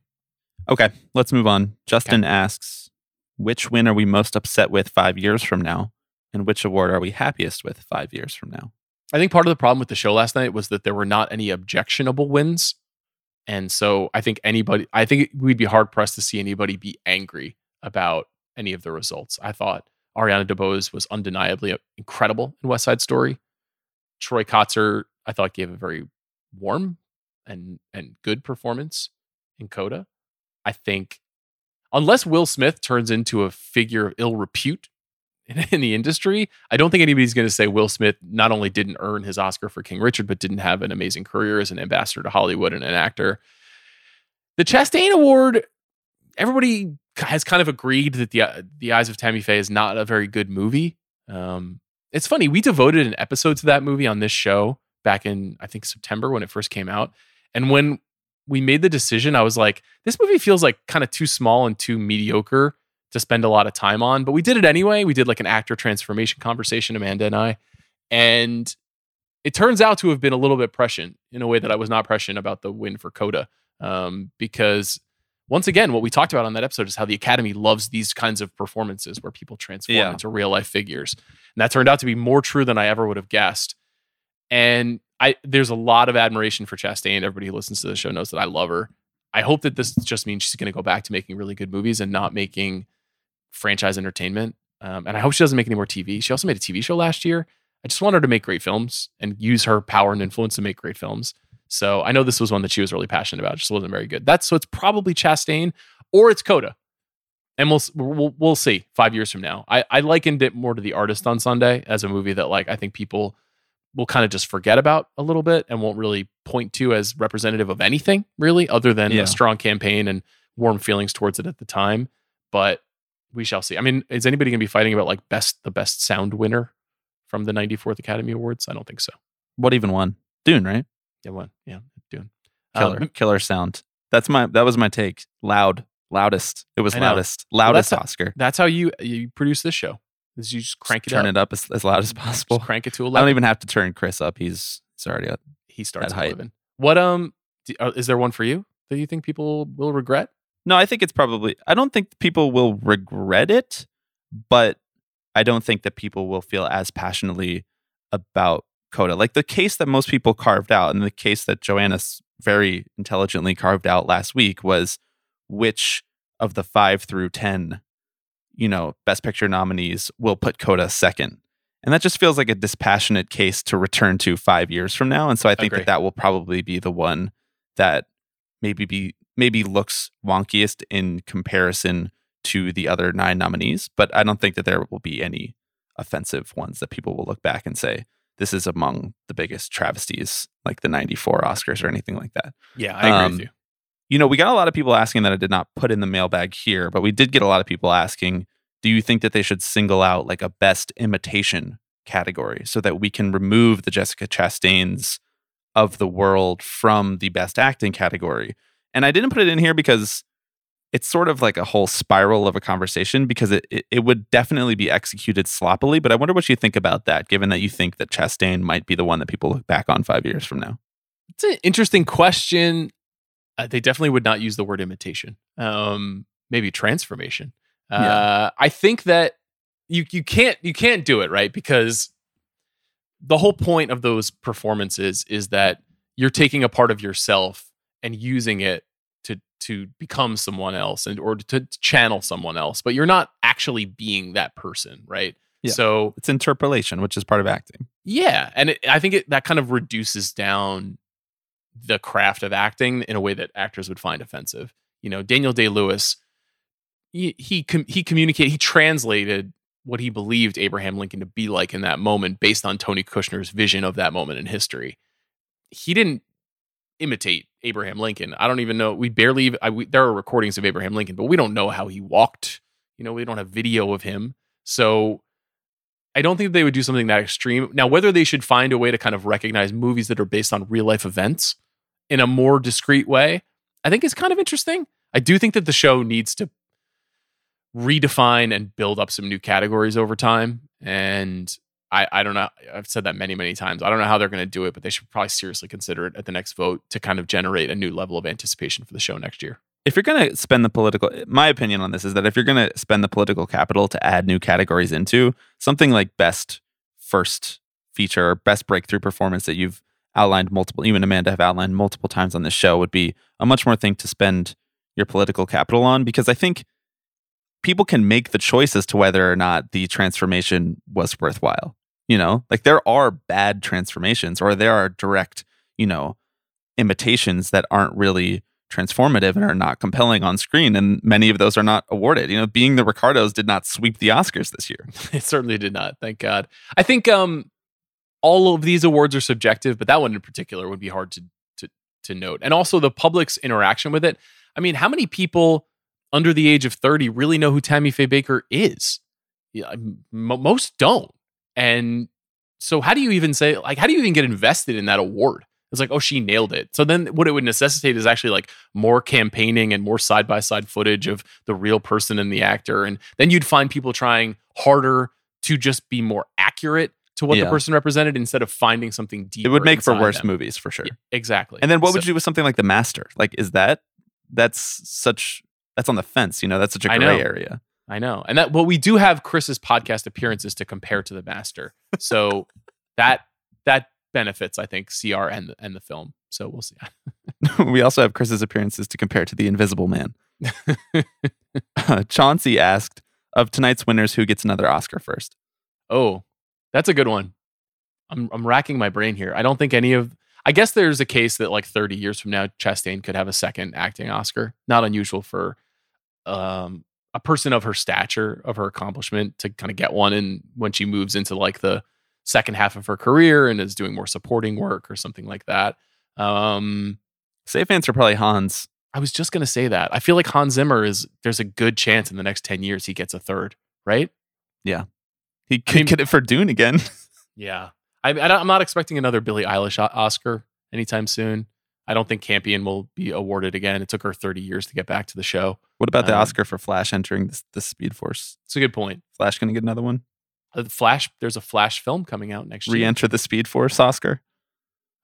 Okay, let's move on. Justin asks, which win are we most upset with five years from now, and which award are we happiest with five years from now? I think part of the problem with the show last night was that there were not any objectionable wins. And so I think anybody, I think we'd be hard pressed to see anybody be angry about any of the results. I thought Ariana DeBose was undeniably incredible in West Side Story. Troy Kotsur, I thought, gave a very warm and and good performance in Coda. I think unless Will Smith turns into a figure of ill repute [laughs] in, the industry, I don't think anybody's going to say Will Smith not only didn't earn his Oscar for King Richard, but didn't have an amazing career as an ambassador to Hollywood and an actor. The Chastain Award, everybody has kind of agreed that the uh, the Eyes of Tammy Faye is not a very good movie. Um, it's funny we devoted an episode to that movie on this show back in I think September when it first came out, and when we made the decision, I was like, this movie feels like kind of too small and too mediocre to spend a lot of time on, but we did it anyway. We did like an actor transformation conversation, Amanda and I, and it turns out to have been a little bit prescient in a way that I was not prescient about the win for Coda, um, because once again, what we talked about on that episode is how the Academy loves these kinds of performances where people transform yeah. into real life figures. And that turned out to be more true than I ever would have guessed. And I there's a lot of admiration for Chastain. Everybody who listens to the show knows that I love her. I hope that this just means she's going to go back to making really good movies and not making franchise entertainment. Um, and I hope she doesn't make any more TV. She also made a TV show last year. I just want her to make great films and use her power and influence to make great films. So I know this was one that she was really passionate about. It just wasn't very good. That's so it's probably Chastain or it's Coda, and we'll we'll we'll see five years from now. I I likened it more to the Artist on Sunday as a movie that like I think people will kind of just forget about a little bit and won't really point to as representative of anything really, other than yeah. a strong campaign and warm feelings towards it at the time. But we shall see. I mean, is anybody going to be fighting about like best the best sound winner from the 94th Academy Awards? I don't think so. What even won? Dune, right? Yeah, one. Yeah, Dune. Killer, um, killer sound. That's my. That was my take. Loud, loudest. It was loudest, loudest well, that's Oscar. that's how you you produce this show. Is you just crank just it turn up. it up as, as loud as possible. Just crank it to I don't even have to turn Chris up. He's he's already at. he starts at at eleven. What um do, uh, is there one for you that you think people will regret? No, I think it's probably. I don't think people will regret it, but I don't think that people will feel as passionately about Coda. Like the case that most people carved out, and the case that Joanna very intelligently carved out last week was which of the five through ten, you know, Best Picture nominees will put Coda second. And that just feels like a dispassionate case to return to five years from now. And so I think Agree. that that will probably be the one that maybe be maybe looks wonkiest in comparison to the other nine nominees. But I don't think that there will be any offensive ones that people will look back and say, this is among the biggest travesties, like the 94 Oscars or anything like that. Yeah, I agree Um, with you. You know, we got a lot of people asking that I did not put in the mailbag here, but we did get a lot of people asking, do you think that they should single out like a best imitation category so that we can remove the Jessica Chastains of the world from the best acting category? And I didn't put it in here because it's sort of like a whole spiral of a conversation because it, it, it would definitely be executed sloppily. But I wonder what you think about that, given that you think that Chastain might be the one that people look back on five years from now. It's an interesting question. Uh, they definitely would not use the word imitation. Um, maybe transformation. Uh, Yeah. I think that you you can't you can't do it right because the whole point of those performances is that you're taking a part of yourself and using it to to become someone else and or to channel someone else, but you're not actually being that person, right? Yeah. So It's interpolation, which is part of acting. yeah, and it, I think it, that kind of reduces down the craft of acting in a way that actors would find offensive. You know, Daniel Day Lewis, he he com- he communicated, he translated what he believed Abraham Lincoln to be like in that moment based on Tony Kushner's vision of that moment in history. He didn't imitate Abraham Lincoln. I don't even know. We barely. I, we, there are recordings of Abraham Lincoln, but we don't know how he walked. You know, we don't have video of him. So I don't think they would do something that extreme. Now, whether they should find a way to kind of recognize movies that are based on real life events in a more discreet way, I think is kind of interesting. I do think that the show needs to redefine and build up some new categories over time. And I, I don't know. I've said that many, many times. I don't know how they're going to do it, but they should probably seriously consider it at the next vote to kind of generate a new level of anticipation for the show next year. If you're going to spend the political, my opinion on this is that if you're going to spend the political capital to add new categories into something like best first feature or best breakthrough performance that you've outlined multiple, even Amanda have outlined multiple times on this show would be a much more thing to spend your political capital on because I think people can make the choice as to whether or not the transformation was worthwhile. You know, like there are bad transformations or there are direct, you know, imitations that aren't really transformative and are not compelling on screen. And many of those are not awarded. You know, being the Ricardos did not sweep the Oscars this year. [laughs] it certainly did not. Thank God. I think um, all of these awards are subjective, but that one in particular would be hard to to to note. And also the public's interaction with it. I mean, how many people under the age of 30 really know who Tammy Faye Bakker is? Yeah, m- most don't. And so, how do you even say, like, how do you even get invested in that award? It's like, oh, she nailed it. So then what it would necessitate is actually like more campaigning and more side by side footage of the real person and the actor. And then you'd find people trying harder to just be more accurate to what Yeah. the person represented instead of finding something deeper. It would make for worse them. movies for sure. Yeah, exactly. And then what So- would you do with something like The Master? Like, is that that's such that's on the fence? You know, that's such a gray area. I know. And that well, we do have Chris's podcast appearances to compare to the master. So [laughs] that that benefits, I think, CR and the, and the film. So we'll see. [laughs] we also have Chris's appearances to compare to The Invisible Man. [laughs] Chauncey asked, "Of tonight's winners, who gets another Oscar first? Oh, that's a good one. I'm I'm racking my brain here. I don't think any of I guess there's a case that like 30 years from now, Chastain could have a second acting Oscar. Not unusual for um a person of her stature, of her accomplishment, to kind of get one and when she moves into like the second half of her career and is doing more supporting work or something like that. Um Safe answer, probably Hans. I was just gonna say that. I feel like Hans Zimmer is there's a good chance in the next 10 years he gets a third, right? Yeah, he could mean- get it for Dune again. [laughs] Yeah, I, I i'm not expecting another Billie Eilish Oscar anytime soon. I don't think Campion will be awarded again. It took her 30 years to get back to the show. what about the Um, Oscar for Flash entering the, the Speed Force? It's a good point. Flash going to get another one? Uh, the Flash, there's a Flash film coming out next year. Re-enter the Speed Force Oscar?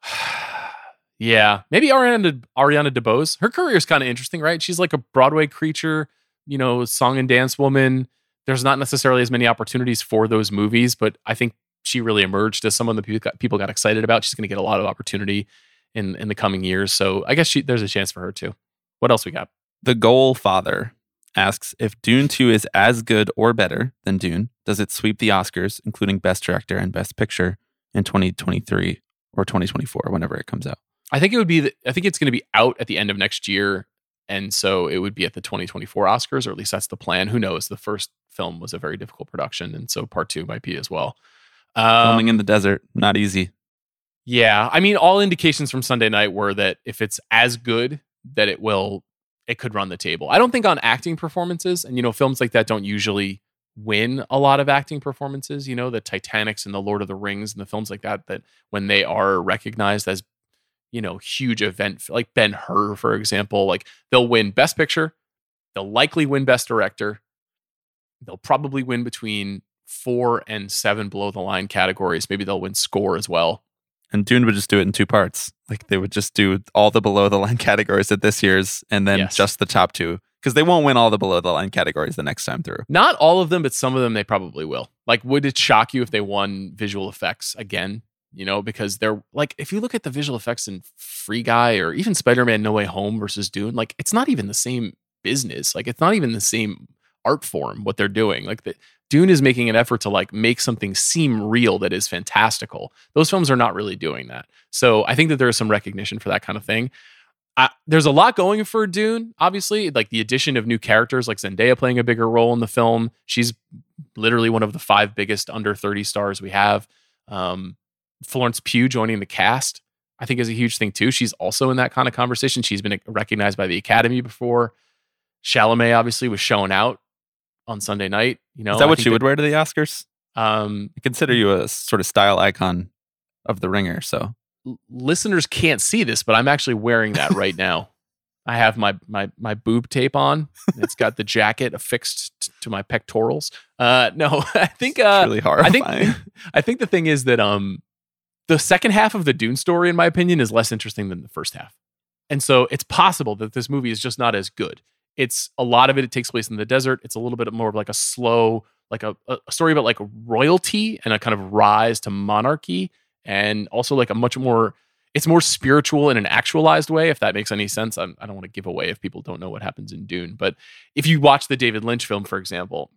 [sighs] yeah, maybe Ariana Ariana DeBose. Her career is kind of interesting, right? She's like a Broadway creature, you know, song and dance woman. There's not necessarily as many opportunities for those movies, but I think she really emerged as someone that people got, people got excited about. She's going to get a lot of opportunity in in the coming years, so I guess she, there's a chance for her too. What else we got? The Goal Father asks if Dune 2 is as good or better than Dune, does it sweep the Oscars, including Best Director and Best Picture, in 2023 or 2024, whenever it comes out? I think it would be. The, I think it's going to be out at the end of next year, and so it would be at the 2024 Oscars, or at least that's the plan. Who knows? The first film was a very difficult production, and so part two might be as well. Um, Filming in the desert, not easy. Yeah, I mean, all indications from Sunday night were that if it's as good, that it will, it could run the table. I don't think on acting performances, and you know, films like that don't usually win a lot of acting performances. You know, the Titanics and the Lord of the Rings and the films like that, that when they are recognized as, you know, huge event, like Ben Hur, for example, like they'll win Best Picture, they'll likely win Best Director, they'll probably win between four and seven below the line categories. Maybe they'll win score as well. And Dune would just do it in two parts. Like they would just do all the below the line [laughs] categories at this year's and then Yes. just the top two. Because they won't win all the below the line categories the next time through. Not all of them, but some of them they probably will. Like, would it shock you if they won visual effects again? You know, because they're like, if you look at the visual effects in Free Guy or even Spider Man No Way Home versus Dune, like, it's not even the same business. Like, it's not even the same art form what they're doing. Like, the, Dune is making an effort to like make something seem real that is fantastical. Those films are not really doing that. So I think that there is some recognition for that kind of thing. I, there's a lot going for Dune, obviously, like the addition of new characters, like Zendaya playing a bigger role in the film. She's literally one of the five biggest under 30 stars we have. Um, Florence Pugh joining the cast, I think, is a huge thing too. She's also in that kind of conversation. She's been recognized by the Academy before. Chalamet obviously was shown out on Sunday night. You know, Is that I what you would wear to the Oscars? Um, I consider you a sort of style icon of the ringer. So l- listeners can't see this, but I'm actually wearing that [laughs] right now. I have my my my boob tape on. It's got the jacket affixed t- to my pectorals. Uh, no, [laughs] I think uh, really I think [laughs] I think the thing is that um the second half of the Dune story, in my opinion, is less interesting than the first half. And so it's possible that this movie is just not as good. It's a lot of it, it takes place in the desert. It's a little bit more of like a slow, like a, a story about like royalty and a kind of rise to monarchy. And also like a much more, it's more spiritual in an actualized way, if that makes any sense. I'm, I don't want to give away if people don't know what happens in Dune. But if you watch the David Lynch film, for example,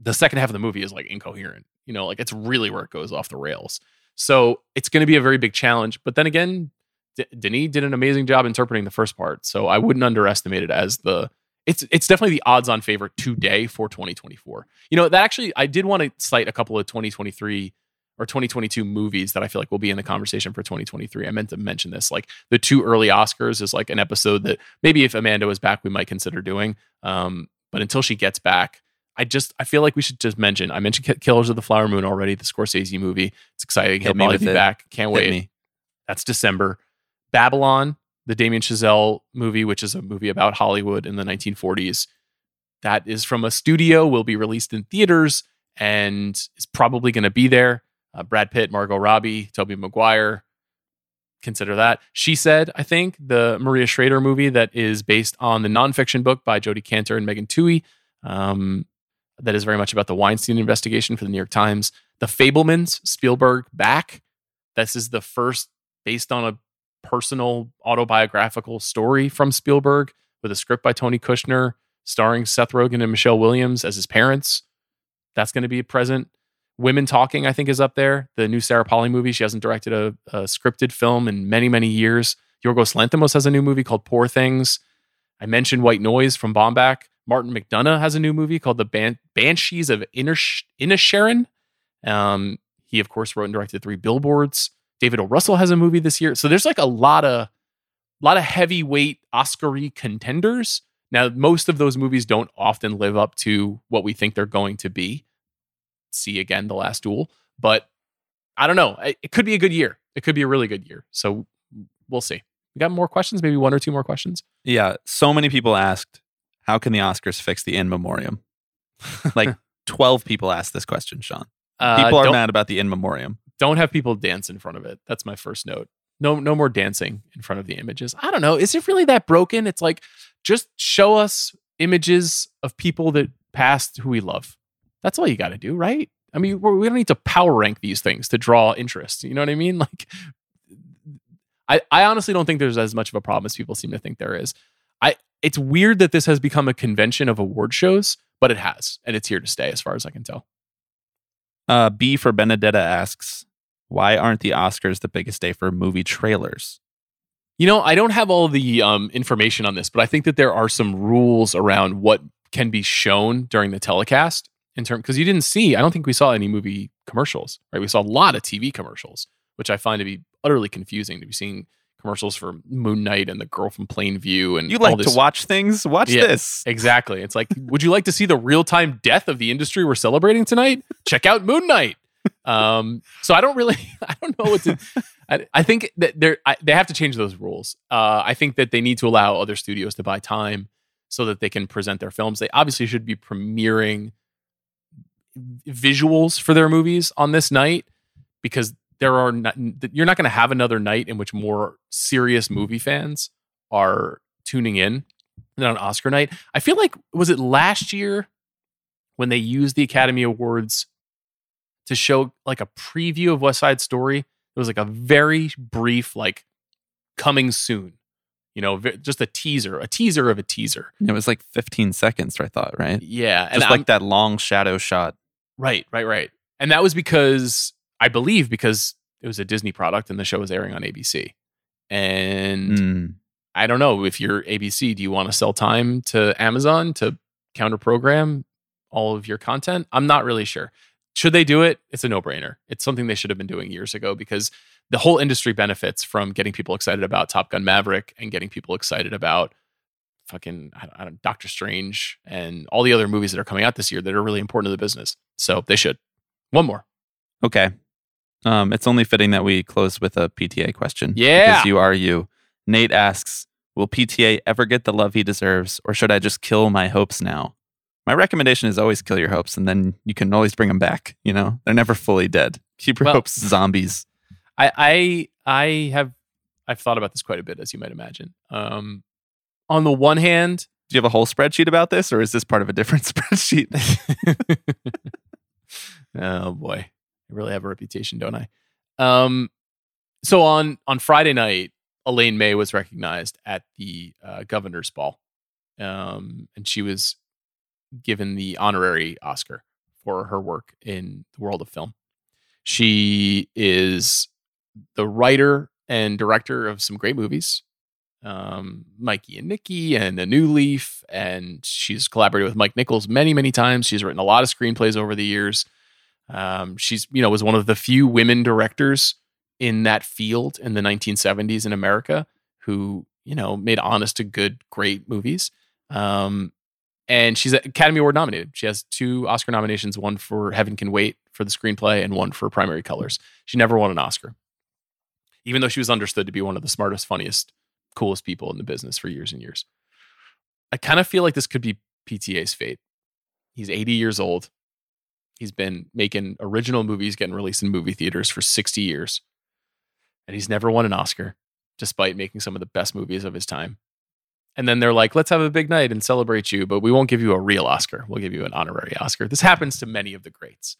the second half of the movie is like incoherent. You know, like it's really where it goes off the rails. So it's going to be a very big challenge. But then again, D- Denis did an amazing job interpreting the first part. So I wouldn't underestimate it as the. It's it's definitely the odds-on favorite today for 2024. You know that actually I did want to cite a couple of 2023 or 2022 movies that I feel like will be in the conversation for 2023. I meant to mention this. Like the two early Oscars is like an episode that maybe if Amanda was back, we might consider doing. Um, but until she gets back, I just I feel like we should just mention. I mentioned Killers of the Flower Moon already, the Scorsese movie. It's exciting. He'll Hit probably with be it. back. Can't Hit wait. me. That's December. Babylon, the Damien Chazelle movie, which is a movie about Hollywood in the 1940s. That is from a studio, will be released in theaters, and is probably going to be there. Uh, Brad Pitt, Margot Robbie, Tobey Maguire. Consider that. She said, I think, the Maria Schrader movie that is based on the nonfiction book by Jodi Kantor and Megan Twohey. Um, that is very much about the Weinstein investigation for the New York Times. The Fabelmans, Spielberg back. This is the first based on a personal autobiographical story from Spielberg with a script by Tony Kushner, starring Seth Rogen and Michelle Williams as his parents. That's going to be present. Women Talking, I think, is up there. The new Sarah Polley movie. She hasn't directed a, a scripted film in many, many years. Yorgos Lanthimos has a new movie called Poor Things. I mentioned White Noise from Baumbach. Martin McDonagh has a new movie called The Ban- Banshees of Inish- Inisherin. Um, he, of course, wrote and directed three billboards. David O. Russell has a movie this year. So there's like a lot of lot of heavyweight Oscar-y contenders. Now, most of those movies don't often live up to what we think they're going to be. See again the last duel. But I don't know. It, it could be a good year. It could be a really good year. So we'll see. We got more questions, maybe one or two more questions. Yeah, so many people asked, how can the Oscars fix the in memoriam? [laughs] Like 12 people asked this question, Sean. Uh, People are mad about the in memoriam. Don't have people dance in front of it. That's my first note. No, no more dancing in front of the images. I don't know. Is it really that broken? It's like just show us images of people that passed who we love. That's all you got to do, right? I mean, we're, don't need to power rank these things to draw interest. You know what I mean? [laughs] Like, I, I honestly don't think there's as much of a problem as people seem to think there is. I it's weird that this has become a convention of award shows, but it has, and it's here to stay, as far as I can tell. Uh, B for Benedetta asks, why aren't the Oscars the biggest day for movie trailers? You know, I don't have all the um, information on this, but I think that there are some rules around what can be shown during the telecast in terms because you didn't see. I don't think we saw any movie commercials. Right, we saw a lot of TV commercials, which I find to be utterly confusing to be seeing commercials for Moon Knight and the Girl from Plainville and You like to watch things? Watch Yeah. this. Exactly. It's like, [laughs] would you like to see the real time death of the industry we're celebrating tonight? Check out Moon Knight. Um, so I don't really, [laughs] I don't know what to. I, I think that they're I, they have to change those rules. Uh, I think that they need to allow other studios to buy time so that they can present their films. They obviously should be premiering visuals for their movies on this night because there are not, you're not going to have another night in which more serious movie fans are tuning in than on Oscar night. I feel like was it last year when they used the Academy Awards to show like a preview of West Side Story? It was like a very brief, like coming soon. You know, just a teaser, a teaser of a teaser. It was like 15 seconds, I thought, right? Yeah, and Just I'm- like that long shadow shot. Right, right, right. And that was because I believe because it was a Disney product and the show was airing on ABC. And Mm. I don't know if you're ABC, do you want to sell time to Amazon to counter program all of your content? I'm not really sure. Should they do it? It's a no brainer. It's something they should have been doing years ago because the whole industry benefits from getting people excited about Top Gun Maverick and getting people excited about fucking I don't, Doctor Strange and all the other movies that are coming out this year that are really important to the business. So they should. One more. Okay. Um, it's only fitting that we close with a PTA question. Yeah. Because you are you. Nate asks, Will PTA ever get the love he deserves, or should I just kill my hopes now? My recommendation is always kill your hopes, and then you can always bring them back. You know, they're never fully dead. Keep your Well- hopes zombies. I I I have I've thought about this quite a bit, as you might imagine. Um, on the one hand, Do you have a whole spreadsheet about this, or is this part of a different [laughs] spreadsheet? [laughs] oh boy, really have a reputation, don't I? Um, so on on Friday night, Elaine May was recognized at the uh, governor's ball, um, and she was given the honorary Oscar for her work in the world of film. She is the writer and director of some great movies, um, Mikey and Nicky and A New Leaf, and she's collaborated with Mike Nichols many, many times. She's written a lot of screenplays over the years. Um, she's, you know, was one of the few women directors in that field in the 1970s in America who, you know, made honest to good, great movies. Um, and she's Academy Award nominated. She has two Oscar nominations, one for Heaven Can Wait for the screenplay and one for Primary Colors. She never won an Oscar, even though she was understood to be one of the smartest, funniest, coolest people in the business for years and years. I kind of feel like this could be PTA's fate. He's 80 years old. He's been making original movies, getting released in movie theaters for 60 years. And he's never won an Oscar, despite making some of the best movies of his time. And then they're like, let's have a big night and celebrate you, but we won't give you a real Oscar. We'll give you an honorary Oscar. This happens to many of the greats.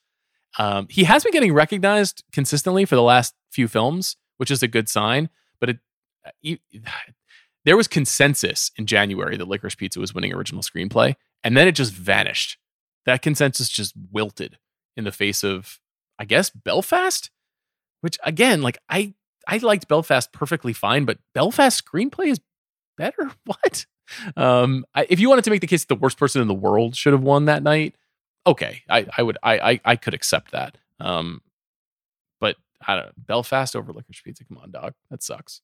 Um, he has been getting recognized consistently for the last few films, which is a good sign. But it, uh, you, [sighs] there was consensus in January that Licorice Pizza was winning original screenplay, and then it just vanished. That consensus just wilted in the face of, I guess, Belfast, which again, like I, I liked Belfast perfectly fine, but Belfast screenplay is better. [laughs] What? Um, I, if you wanted to make the case that the worst person in the world should have won that night, okay, I, I would, I, I, I could accept that. Um, but I don't know, Belfast over Licorice Pizza. Come on, dog, that sucks.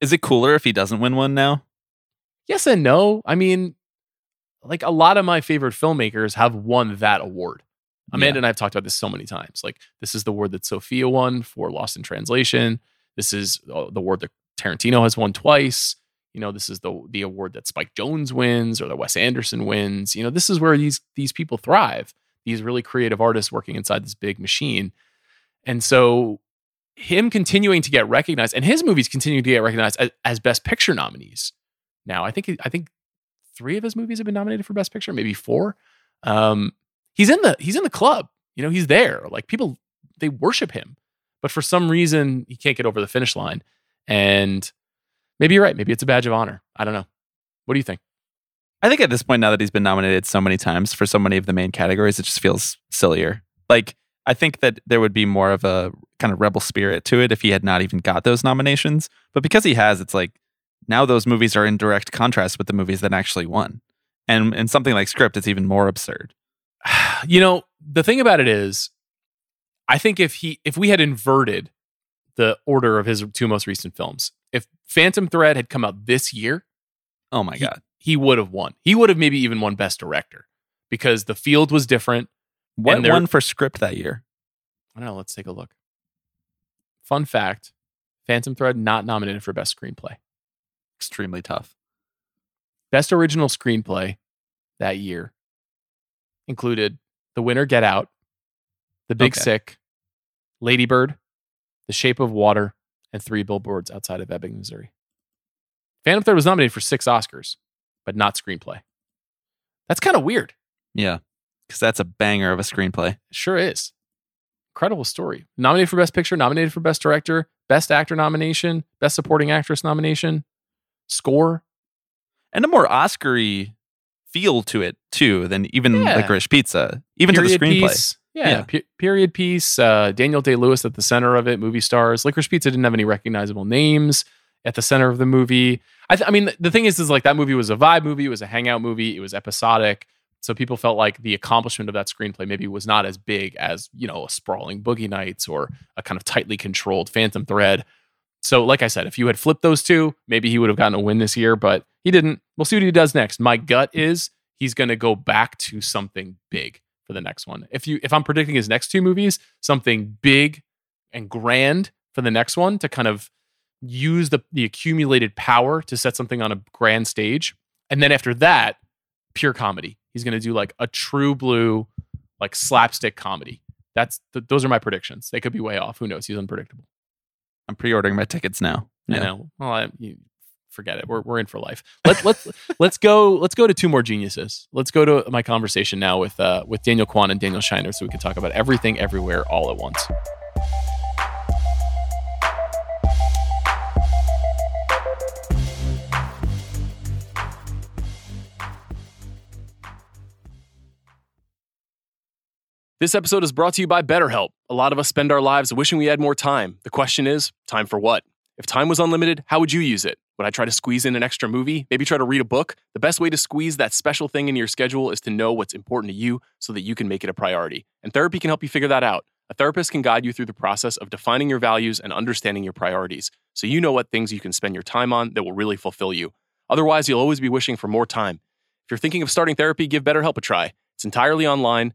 Is it cooler if he doesn't win one now? Yes and no. I mean, like a lot of my favorite filmmakers have won that award. Amanda Yeah. and I have talked about this so many times. Like, this is the award that Sofia won for Lost in Translation. This is uh, the award that Tarantino has won twice. You know, this is the the award that Spike Jonze wins or that Wes Anderson wins. You know, this is where these these people thrive. These really creative artists working inside this big machine. And so him continuing to get recognized and his movies continuing to get recognized as, as best picture nominees. Now, I think I think three of his movies have been nominated for best picture, maybe four. Um, he's in the he's in the club. You know, he's there. Like people they worship him. But for some reason, he can't get over the finish line. And maybe you're right. Maybe it's a badge of honor. I don't know. What do you think? I think at this point, now that he's been nominated so many times for so many of the main categories, it just feels sillier. Like, I think that there would be more of a kind of rebel spirit to it if he had not even got those nominations. But because he has, it's like now those movies are in direct contrast with the movies that actually won. And in something like Script, it's even more absurd. [sighs] you know, the thing about it is, I think if he if we had inverted the order of his two most recent films, if Phantom Thread had come out this year, Oh my He- God. he would have won. He would have maybe even won Best Director because the field was different. What there- won for Script that year? I don't know. Let's take a look. Fun fact: Phantom Thread not nominated for Best Screenplay. Extremely tough. Best Original Screenplay that year included The Winner Get Out, The Big Okay. Sick, Lady Bird, The Shape of Water, and Three Billboards Outside of Ebbing, Missouri. Phantom Thread was nominated for six Oscars, but not screenplay. That's kind of weird. Yeah. Because that's a banger of a screenplay. It sure is. Incredible story. Nominated for Best Picture, nominated for Best Director, Best Actor nomination, Best Supporting Actress nomination, score. And a more Oscar-y feel to it, too, than even Yeah. Licorice Pizza, even to the screenplay. piece. Yeah, Yeah. pe- period piece. Uh, Daniel Day Lewis at the center of it. Movie stars. Licorice Pizza didn't have any recognizable names at the center of the movie. I, th- I mean, the thing is, is like that movie was a vibe movie. It was a hangout movie. It was episodic. So people felt like the accomplishment of that screenplay maybe was not as big as you know a sprawling Boogie Nights or a kind of tightly controlled Phantom Thread. So, like I said, if you had flipped those two, maybe he would have gotten a win this year, but he didn't. We'll see what he does next. My gut is he's going to go back to something big for the next one. If you if I'm predicting his next two movies, something big and grand for the next one to kind of use the the accumulated power to set something on a grand stage, and then after that, pure comedy. He's going to do like a true blue, like slapstick comedy. That's th- those are my predictions. They could be way off. Who knows? He's unpredictable. I'm pre-ordering my tickets now. I know. Well, I, you, forget it. We're, we're in for life. Let's let's [laughs] let's go. Let's go to two more geniuses. Let's go to my conversation now with uh, with Daniel Kwan and Daniel Scheinert, so we can talk about everything, everywhere, all at once. This episode is brought to you by BetterHelp. A lot of us spend our lives wishing we had more time. The question is, time for what? If time was unlimited, how would you use it? Would I try to squeeze in an extra movie? Maybe try to read a book? The best way to squeeze that special thing into your schedule is to know what's important to you so that you can make it a priority. And therapy can help you figure that out. A therapist can guide you through the process of defining your values and understanding your priorities so you know what things you can spend your time on that will really fulfill you. Otherwise, you'll always be wishing for more time. If you're thinking of starting therapy, give BetterHelp a try. It's entirely online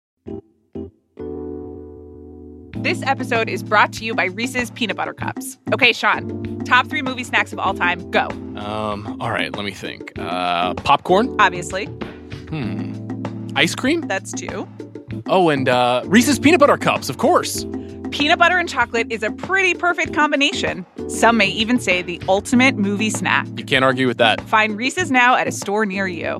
This episode is brought to you by Reese's Peanut Butter Cups. Okay, Sean, top three movie snacks of all time, go. Um, all right, let me think. Uh, popcorn? Obviously, Hmm. Ice cream? that's two. Oh, and uh, Reese's peanut butter cups, of course. Peanut butter and chocolate is a pretty perfect combination. Some may even say the ultimate movie snack. You can't argue with that. Find Reese's now at a store near you.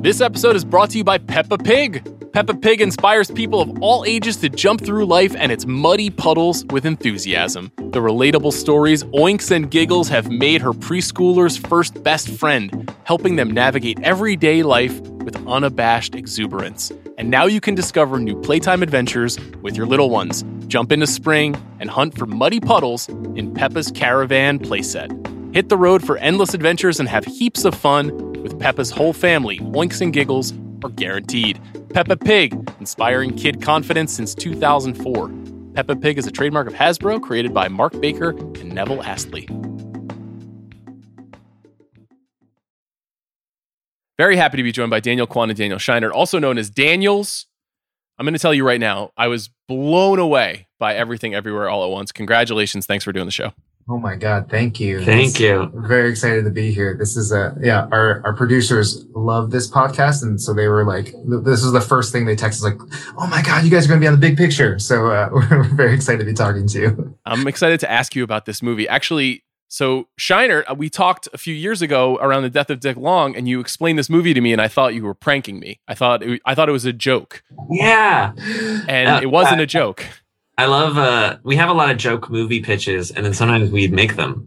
This episode is brought to you by Peppa Pig. Peppa Pig inspires people of all ages to jump through life and its muddy puddles with enthusiasm. The relatable stories, oinks, and giggles have made her preschooler's first best friend, helping them navigate everyday life with unabashed exuberance. And now you can discover new playtime adventures with your little ones. Jump into spring and hunt for muddy puddles in Peppa's Caravan playset. Hit the road for endless adventures and have heaps of fun with Peppa's whole family. Oinks and giggles are guaranteed. Peppa Pig, inspiring kid confidence since 2004. Peppa Pig is a trademark of Hasbro, created by Mark Baker and Neville Astley. Very happy to be joined by Daniel Kwan and Daniel Scheinert, also known as Daniels. I'm going to tell you right now, I was blown away by everything everywhere all at once. Congratulations. Thanks for doing the show. Oh my God! Thank you. Thank This- you. Very excited to be here. This is a yeah. Our our producers love this podcast, and so they were like, "This is the first thing they texted, like, oh my God, you guys are going to be on the big picture." So uh, [laughs] we're very excited to be talking to you. I'm excited to ask you about this movie. Actually, so Scheinert, uh, we talked a few years ago around the death of Dick Long, and you explained this movie to me, and I thought you were pranking me. I thought it, I thought it was a joke, Yeah. and Uh, it wasn't uh, a joke. I love uh we have a lot of joke movie pitches and then sometimes we make them.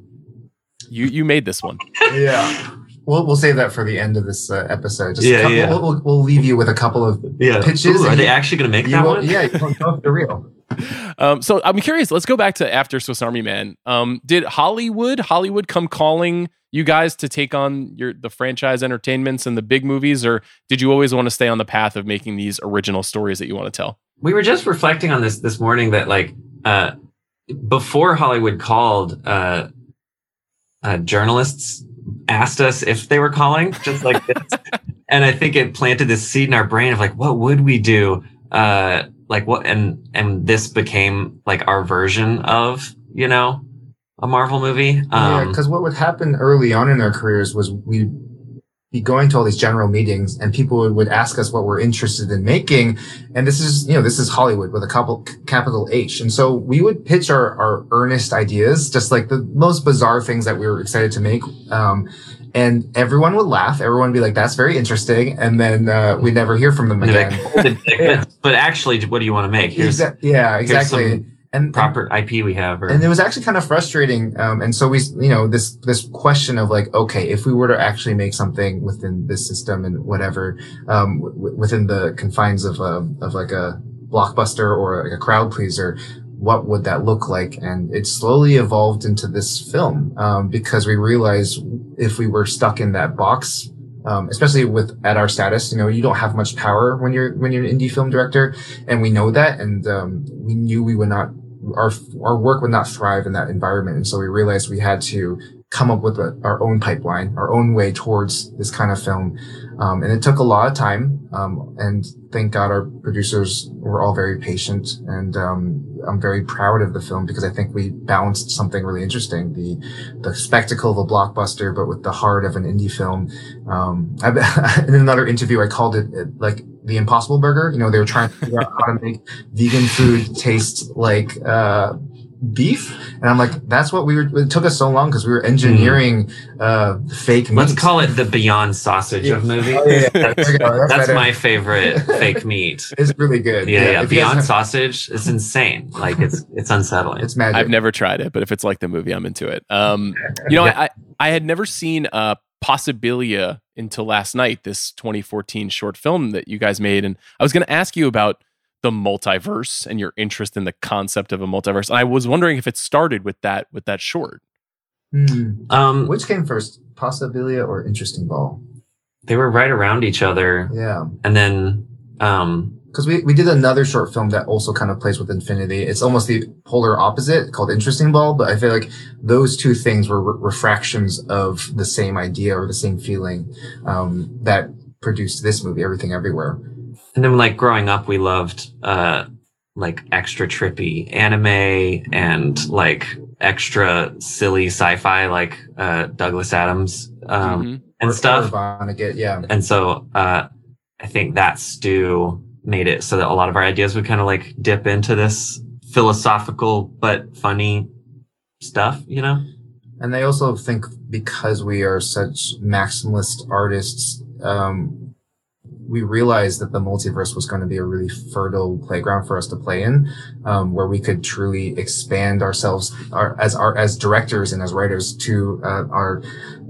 You you made this one. yeah. We'll, we'll save that for the end of this uh, episode. Just a Yeah, couple, yeah. We'll, we'll, we'll leave you with a couple of Yeah. pitches. Ooh, are they you- actually going to make you that one? Yeah, you won't know if they're real. Um, so I'm curious. Let's go back to after Swiss Army Man. Um, did Hollywood Hollywood come calling you guys to take on your the franchise entertainments and the big movies, or did you always want to stay on the path of making these original stories that you want to tell? We were just reflecting on this this morning that like uh before Hollywood called uh uh journalists asked us if they were calling just like this. [laughs] and I think it planted this seed in our brain of like what would we do uh like what and and this became like our version of, you know, a Marvel movie. yeah, Um because what would happen early on in our careers was we'd be going to all these general meetings and people would, would ask us what we're interested in making. And this is, you know, this is Hollywood with a couple capital H. And so we would pitch our, our earnest ideas, just like the most bizarre things that we were excited to make. Um, and everyone would laugh. Everyone would be like, "That's very interesting," and then uh, we never hear from them again. like, [laughs] but, but actually, what do you want to make? Here's Exa- yeah, exactly. And proper IP we have. Or, and it was actually kind of frustrating. Um, and so we, you know, this this question of like, okay, if we were to actually make something within this system and whatever, um, w- within the confines of a of like a blockbuster or like a crowd pleaser, what would that look like? And it slowly evolved into this film um, because we realized if we were stuck in that box. Um, especially with at our status, you know, you don't have much power when you're when you're an indie film director, and we know that, and um, we knew we would not our our work would not thrive in that environment, and so we realized we had to come up with a, our own pipeline, our own way towards this kind of film, um, and it took a lot of time. Um, and thank God our producers were all very patient, and um, I'm very proud of the film because I think we balanced something really interesting the the spectacle of a blockbuster, but with the heart of an indie film. Um, [laughs] I, in another interview, I called it like the Impossible Burger. You know, they were trying to figure out how to make vegan food taste like uh, beef, and I'm like, that's what we were. It took us so long because we were engineering uh, fake meat. let's call it the Beyond Sausage Yeah. of movies. Oh, yeah, yeah. There. That's That's my favorite fake meat. [laughs] It's really good. Yeah, yeah. if Beyond have- Sausage it's insane. Like it's it's unsettling. it's magic. I've never tried it, but if it's like the movie, I'm into it. Um, you know, I, I I had never seen uh, Possibilia until last night. This 2014 short film that you guys made, and I was going to ask you about the multiverse and your interest in the concept of a multiverse. And I was wondering if it started with that with that short. Hmm. um, Which came first, Possibilia or Interesting Ball? they were right around each other, Yeah. and then um, because we, we did another short film that also kind of plays with infinity. It's almost the polar opposite called Interesting Ball, but I feel like those two things were re- refractions of the same idea or the same feeling um, that produced this movie, Everything Everywhere. And then like growing up, we loved uh, like extra trippy anime and like extra silly sci-fi, like uh, Douglas Adams um, Mhm. and Or- stuff. or Vonnegut, yeah. And so uh, I think that stew made it so that a lot of our ideas would kind of like dip into this philosophical but funny stuff, you know? And they also think because we are such maximalist artists, um, we realized that the multiverse was going to be a really fertile playground for us to play in, um, where we could truly expand ourselves our, as our as directors and as writers to uh, our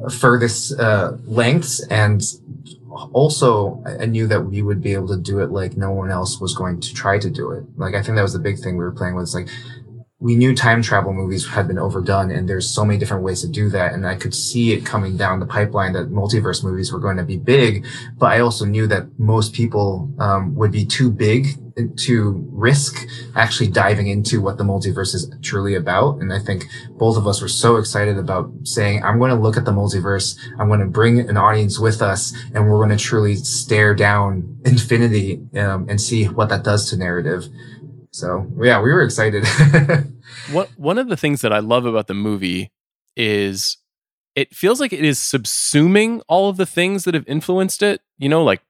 furthest uh, lengths. And also, I knew that we would be able to do it like no one else was going to try to do it. Like I think that was the big thing we were playing with. It's like we knew time travel movies had been overdone and there's so many different ways to do that and i could see it coming down the pipeline that multiverse movies were going to be big but i also knew that most people um, would be too big to risk actually diving into what the multiverse is truly about and i think both of us were so excited about saying i'm going to look at the multiverse i'm going to bring an audience with us and we're going to truly stare down infinity um, and see what that does to narrative so yeah we were excited [laughs] What one of the things that I love about the movie is it feels like it is subsuming all of the things that have influenced it. You know, like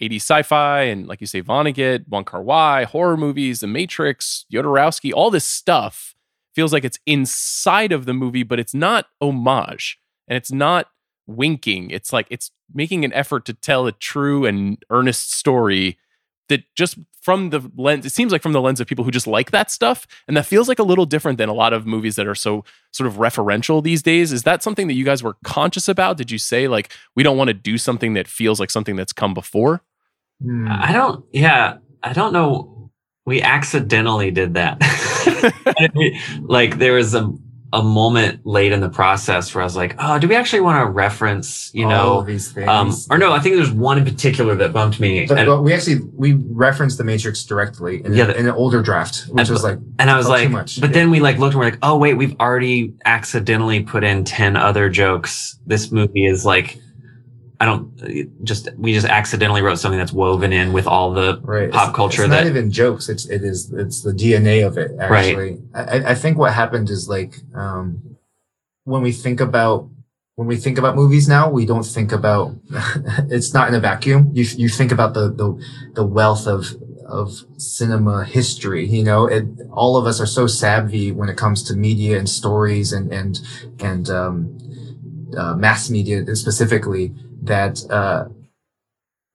80s sci-fi and like you say, Vonnegut, Wong Kar Wai, horror movies, The Matrix, Jodorowsky, all this stuff feels like it's inside of the movie, but it's not homage and it's not winking. It's like it's making an effort to tell a true and earnest story that just from the lens it seems like from the lens of people who just like that stuff and that feels like a little different than a lot of movies that are so sort of referential these days is that something that you guys were conscious about did you say like we don't want to do something that feels like something that's come before Hmm. I don't, yeah, I don't know. We accidentally did that. [laughs] [laughs] like there was a, a moment late in the process where I was like, oh, do we actually want to reference, you all know, these things. um, or no, I think there's one in particular that bumped me. but, and, but we actually we referenced the Matrix directly in, Yeah, the- in an older draft, which And- was like and I was like, but then we like looked and we're like, oh wait, we've already accidentally put in 10 other jokes. This movie is like, I don't just, we just accidentally wrote something that's woven in with all the right pop culture It's that- not even jokes. It's it is it's the DNA of it. Right. Actually, I, I think what happened is like um, when we think about when we think about movies now, we don't think about [laughs] it's not in a vacuum. You you think about the the the wealth of of cinema history. You know, it, all of us are so savvy when it comes to media and stories and and and um, uh, mass media specifically that uh,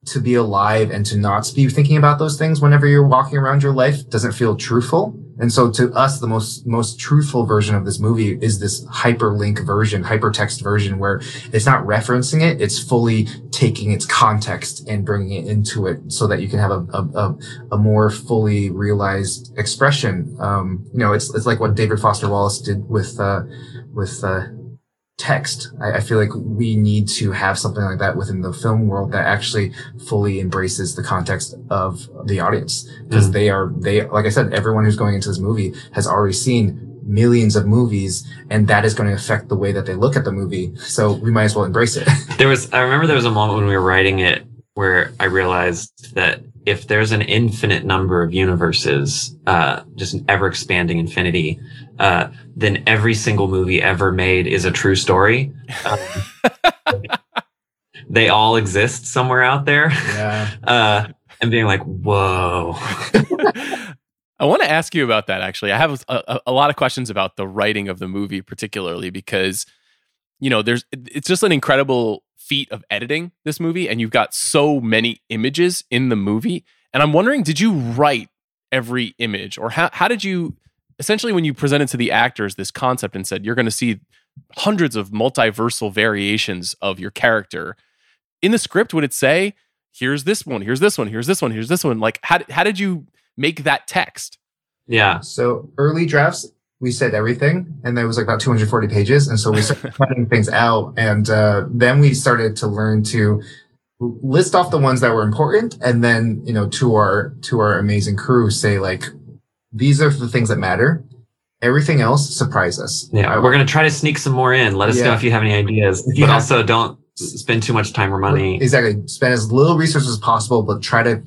to be alive and to not be thinking about those things whenever you're walking around your life doesn't feel truthful. And so to us, the most, most truthful version of this movie is this hyperlink version, hypertext version where it's not referencing it. It's fully taking its context and bringing it into it so that you can have a, a, a, more fully realized expression. Um, you know, it's, it's like what David Foster Wallace did with, uh, with, uh, text. I, I, feel like we need to have something like that within the film world that actually fully embraces the context of the audience because mm. they are they like I said, everyone who's going into this movie has already seen millions of movies and that is going to affect the way that they look at the movie. So we might as well embrace it. there was I remember there was a moment when we were writing it where I realized that if there's an infinite number of universes, uh, just an ever expanding infinity, uh, then every single movie ever made is a true story. Um, [laughs] they all exist somewhere out there. Yeah. [laughs] Uh, and being like, whoa. [laughs] I want to ask you about that actually. I have a, a, lot of questions about the writing of the movie, particularly because, you know, there's it's just an incredible feat of editing this movie, and you've got so many images in the movie. And I'm wondering, did you write every image, or how how did you essentially when you presented to the actors this concept and said you're going to see hundreds of multiversal variations of your character in the script would it say here's this one here's this one here's this one here's this one like how, how did you make that text yeah so early drafts we said everything and there was like about 240 pages and so we started [laughs] cutting things out and uh, then we started to learn to list off the ones that were important and then you know to our to our amazing crew say like these are the things that matter. Everything else surprise us. Yeah, we're gonna try to sneak some more in. Let us yeah. know if you have any ideas, but have, also don't spend too much time or money. Exactly. Spend as little resources as possible, but try to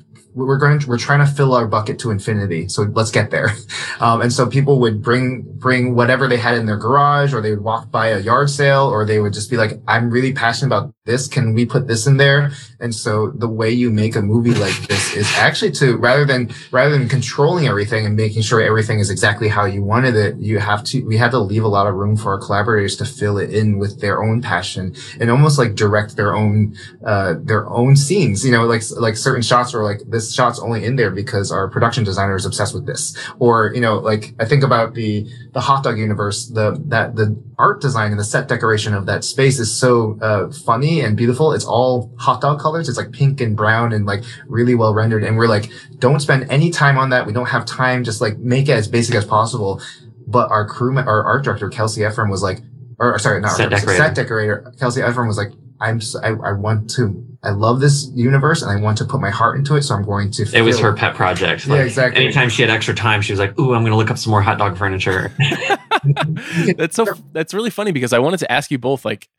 we're going to, we're trying to fill our bucket to infinity. So let's get there. [laughs] Um, and so people would bring, bring whatever they had in their garage or they would walk by a yard sale or they would just be like, I'm really passionate about this. Can we put this in there? And so the way you make a movie like this is actually to rather than, rather than controlling everything and making sure everything is exactly how you wanted it, you have to, we had to leave a lot of room for our collaborators to fill it in with their own passion and almost like direct their own, uh, their own scenes, you know, like, like certain shots were like, this shot's only in there because our production designer is obsessed with this. Or, you know, like I think about the, the hot dog universe, the, that, the art design and the set decoration of that space is so, uh, funny and beautiful. It's all hot dog colors. It's like pink and brown and like really well rendered. And we're like, don't spend any time on that. We don't have time. Just like make it as basic as possible. But our crew, our art director, Kelsi Ephraim was like, or sorry, not set, decorator. set decorator. Kelsi Ephraim was like, I'm, I, I want to I love this universe and I want to put my heart into it. So I'm going to. It was her pet project. Like, yeah, exactly. Anytime she had extra time, she was like, "Ooh, I'm going to look up some more hot dog furniture." [laughs] [laughs] that's so. That's really funny because I wanted to ask you both. Like,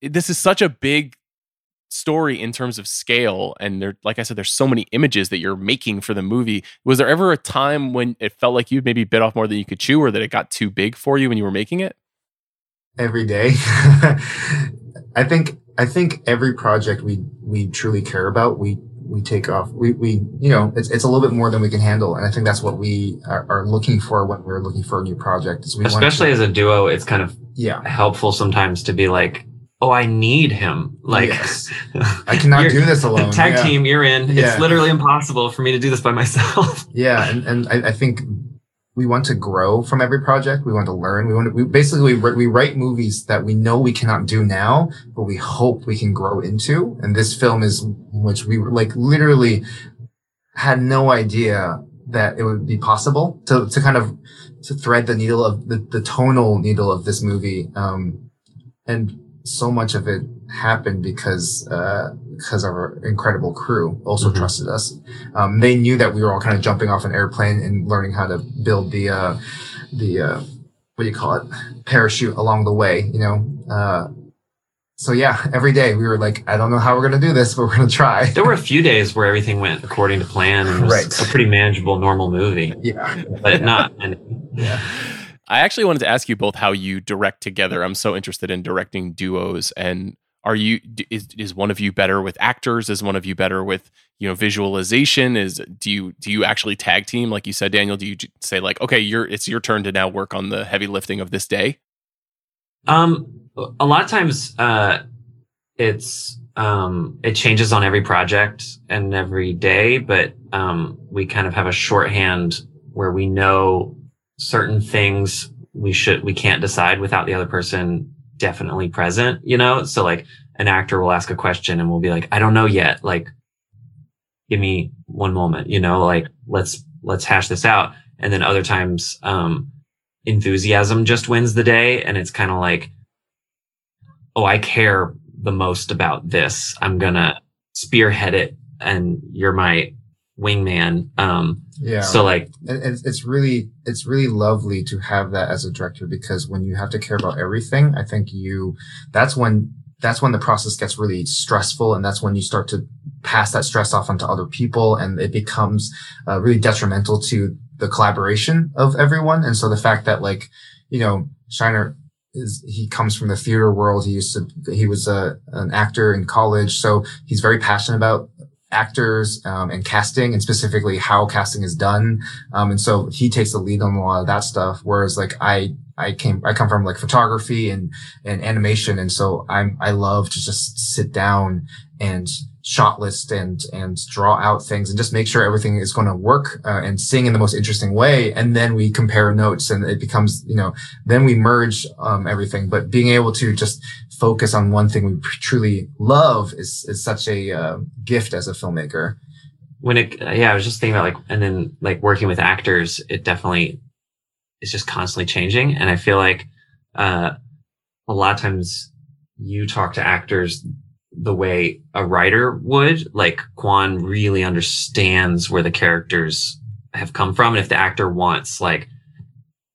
this is such a big story in terms of scale, and there, like I said, there's so many images that you're making for the movie. Was there ever a time when it felt like you maybe bit off more than you could chew, or that it got too big for you when you were making it? Every day. [laughs] I think I think every project we we truly care about, we we take off. We we you know it's it's a little bit more than we can handle, and I think that's what we are, are looking for when we're looking for a new project. Especially to, as a duo, it's kind of yeah helpful sometimes to be like. Oh, I need him. Like, yes. [laughs] I cannot do this alone. Tag yeah. team, you're in. Yeah. It's literally impossible for me to do this by myself. Yeah, and and I, I think we want to grow from every project. We want to learn. We want to, we basically, we, we write movies that we know we cannot do now, but we hope we can grow into. And this film is, which we were like literally had no idea that it would be possible to, to kind of, to thread the needle of the, the tonal needle of this movie. Um, and so much of it happened because uh, because our incredible crew also mm-hmm. trusted us. Um, they knew that we were all kind of jumping off an airplane and learning how to build the uh, the uh, what do you call it parachute along the way. You know. Uh, so yeah, every day we were like, I don't know how we're gonna do this, but we're gonna try. [laughs] There were a few days where everything went according to plan and right. a pretty manageable, normal movie. Yeah, but yeah. not. [laughs] yeah. I actually wanted to ask you both how you direct together. I'm so interested in directing duos and are you is is one of you better with actors? Is one of you better with you know visualization? Is do you do you actually tag team? Like you said daniel do you say like okay you're it's your turn to now work on the heavy lifting of this day um a lot of times uh, it's um, it changes on every project and every day, but um, we kind of have a shorthand where we know certain things we should we can't decide without the other person definitely present. You know, so like an actor will ask a question and we'll be like, I don't know yet. Like, give me one moment. You know, like let's let's hash this out. And then other times, um, enthusiasm just wins the day, and it's kind of like oh, I care the most about this. I'm gonna spearhead it, and you're my wingman. Um, Yeah. so like, it's, it's really it's really lovely to have that as a director because when you have to care about everything i think you that's when that's when the process gets really stressful and that's when you start to pass that stress off onto other people and it becomes uh, really detrimental to the collaboration of everyone and so the fact that like you know Scheinert is he comes from the theater world he used to he was a an actor in college so he's very passionate about actors um, and casting and specifically how casting is done. Um, and so he takes the lead on a lot of that stuff whereas like i i came i come from like photography and and animation. And so i'm i love to just sit down and shot list and and draw out things and just make sure everything is going to work uh, and sing in the most interesting way. And then we compare notes and it becomes you know then we merge um, everything. But being able to just focus on one thing we truly love is is such a uh, gift as a filmmaker when it, yeah, I was just thinking about like, and then like working with actors, it definitely is just constantly changing. And I feel like, uh, a lot of times you talk to actors the way a writer would, like Kwan really understands where the characters have come from. And if the actor wants like